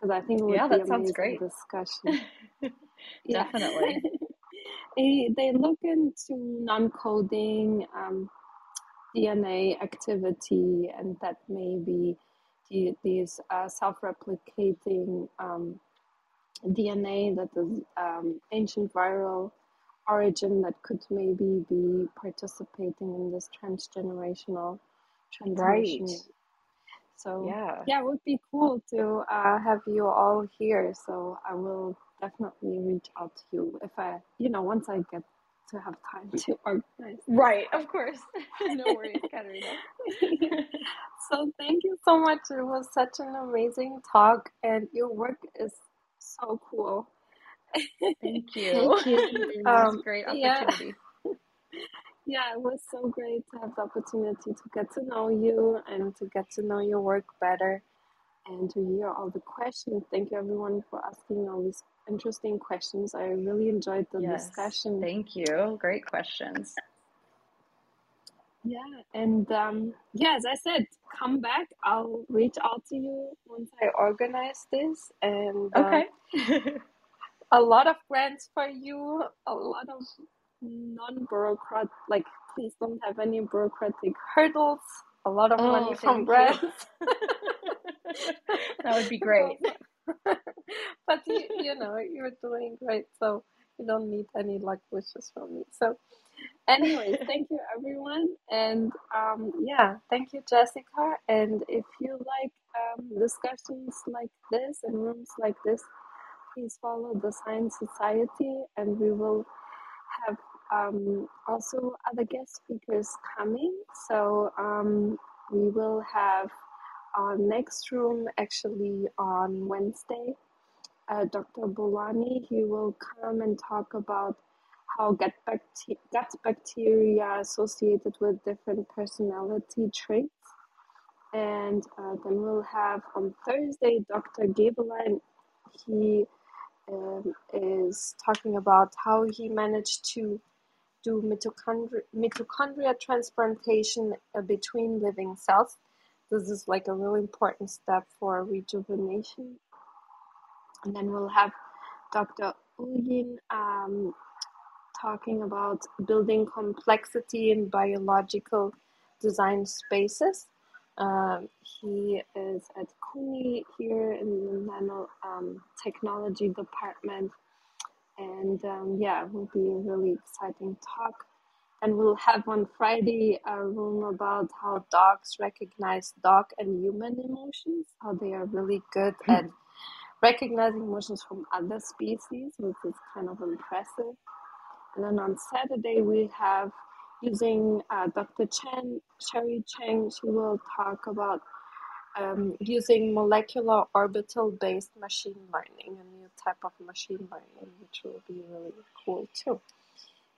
because I think Yeah, be that sounds great. discussion. Definitely. they, look into non-coding um, DNA activity and that maybe the, these uh, self-replicating um, DNA that is um, ancient viral origin that could maybe be participating in this transgenerational transmission. So Yeah. yeah, it would be cool to uh, have you all here. So I will definitely reach out to you if I, you know, once I get to have time to organize. Right, of course. No worries, Katerina. so thank you so much. It was such an amazing talk, and your work is so cool. Thank you. Thank you. It was a Um, great opportunity. Yeah, it was so great to have the opportunity to get to know you and to get to know your work better and to hear all the questions. Thank you, everyone, for asking all these interesting questions. I really enjoyed the Yes, discussion. thank you. Great questions. Yeah, and um, yeah, as I said, come back. I'll reach out to you once I organize this, and uh, Okay. a lot of grants for you, a lot of non-bureaucrat, like please don't have any bureaucratic hurdles. A lot of money Oh, from thank you. grants. That would be great. but you, you know, you're doing great, so you don't need any luck wishes from me. So, anyway thank you everyone, and um, yeah, thank you Jessica. And if you like um, discussions like this and rooms like this, please follow the Science Society, and we will have um, also other guest speakers coming. So um, we will have our next room actually on Wednesday. Uh, Dr. Bolani, he will come and talk about how gut, bacte- gut bacteria associated with different personality traits. And uh, then we'll have on Thursday Dr. Gabeline. He um, is talking about how he managed to do mitochondria, mitochondria transplantation uh, between living cells. This is like a really important step for rejuvenation. And then we'll have Dr. Ulyin um, talking about building complexity in biological design spaces. Um, he is at CUNY here in the nano um, technology department. And um, yeah, it will be a really exciting talk. And we'll have on Friday a room about how dogs recognize dog and human emotions, how they are really good at recognizing emotions from other species, which is kind of impressive. And then on Saturday, we have using uh, Dr. Chen, Sherry Cheng, she will talk about um, using molecular orbital based machine learning, a new type of machine learning, which will be really cool too.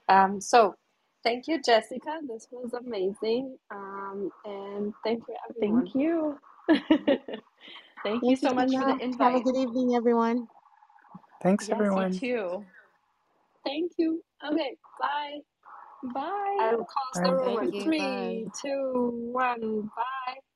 Um, so, thank you, Jessica. This was amazing. Um, and thank you, everyone. Thank you. Thank you so you, much for the Tina. Have a good evening, everyone. Thanks, Yes, you everyone. too. Thank you. Okay, bye. Bye. I will close the Bye. room Thank in you. three, Bye. two, one. Bye.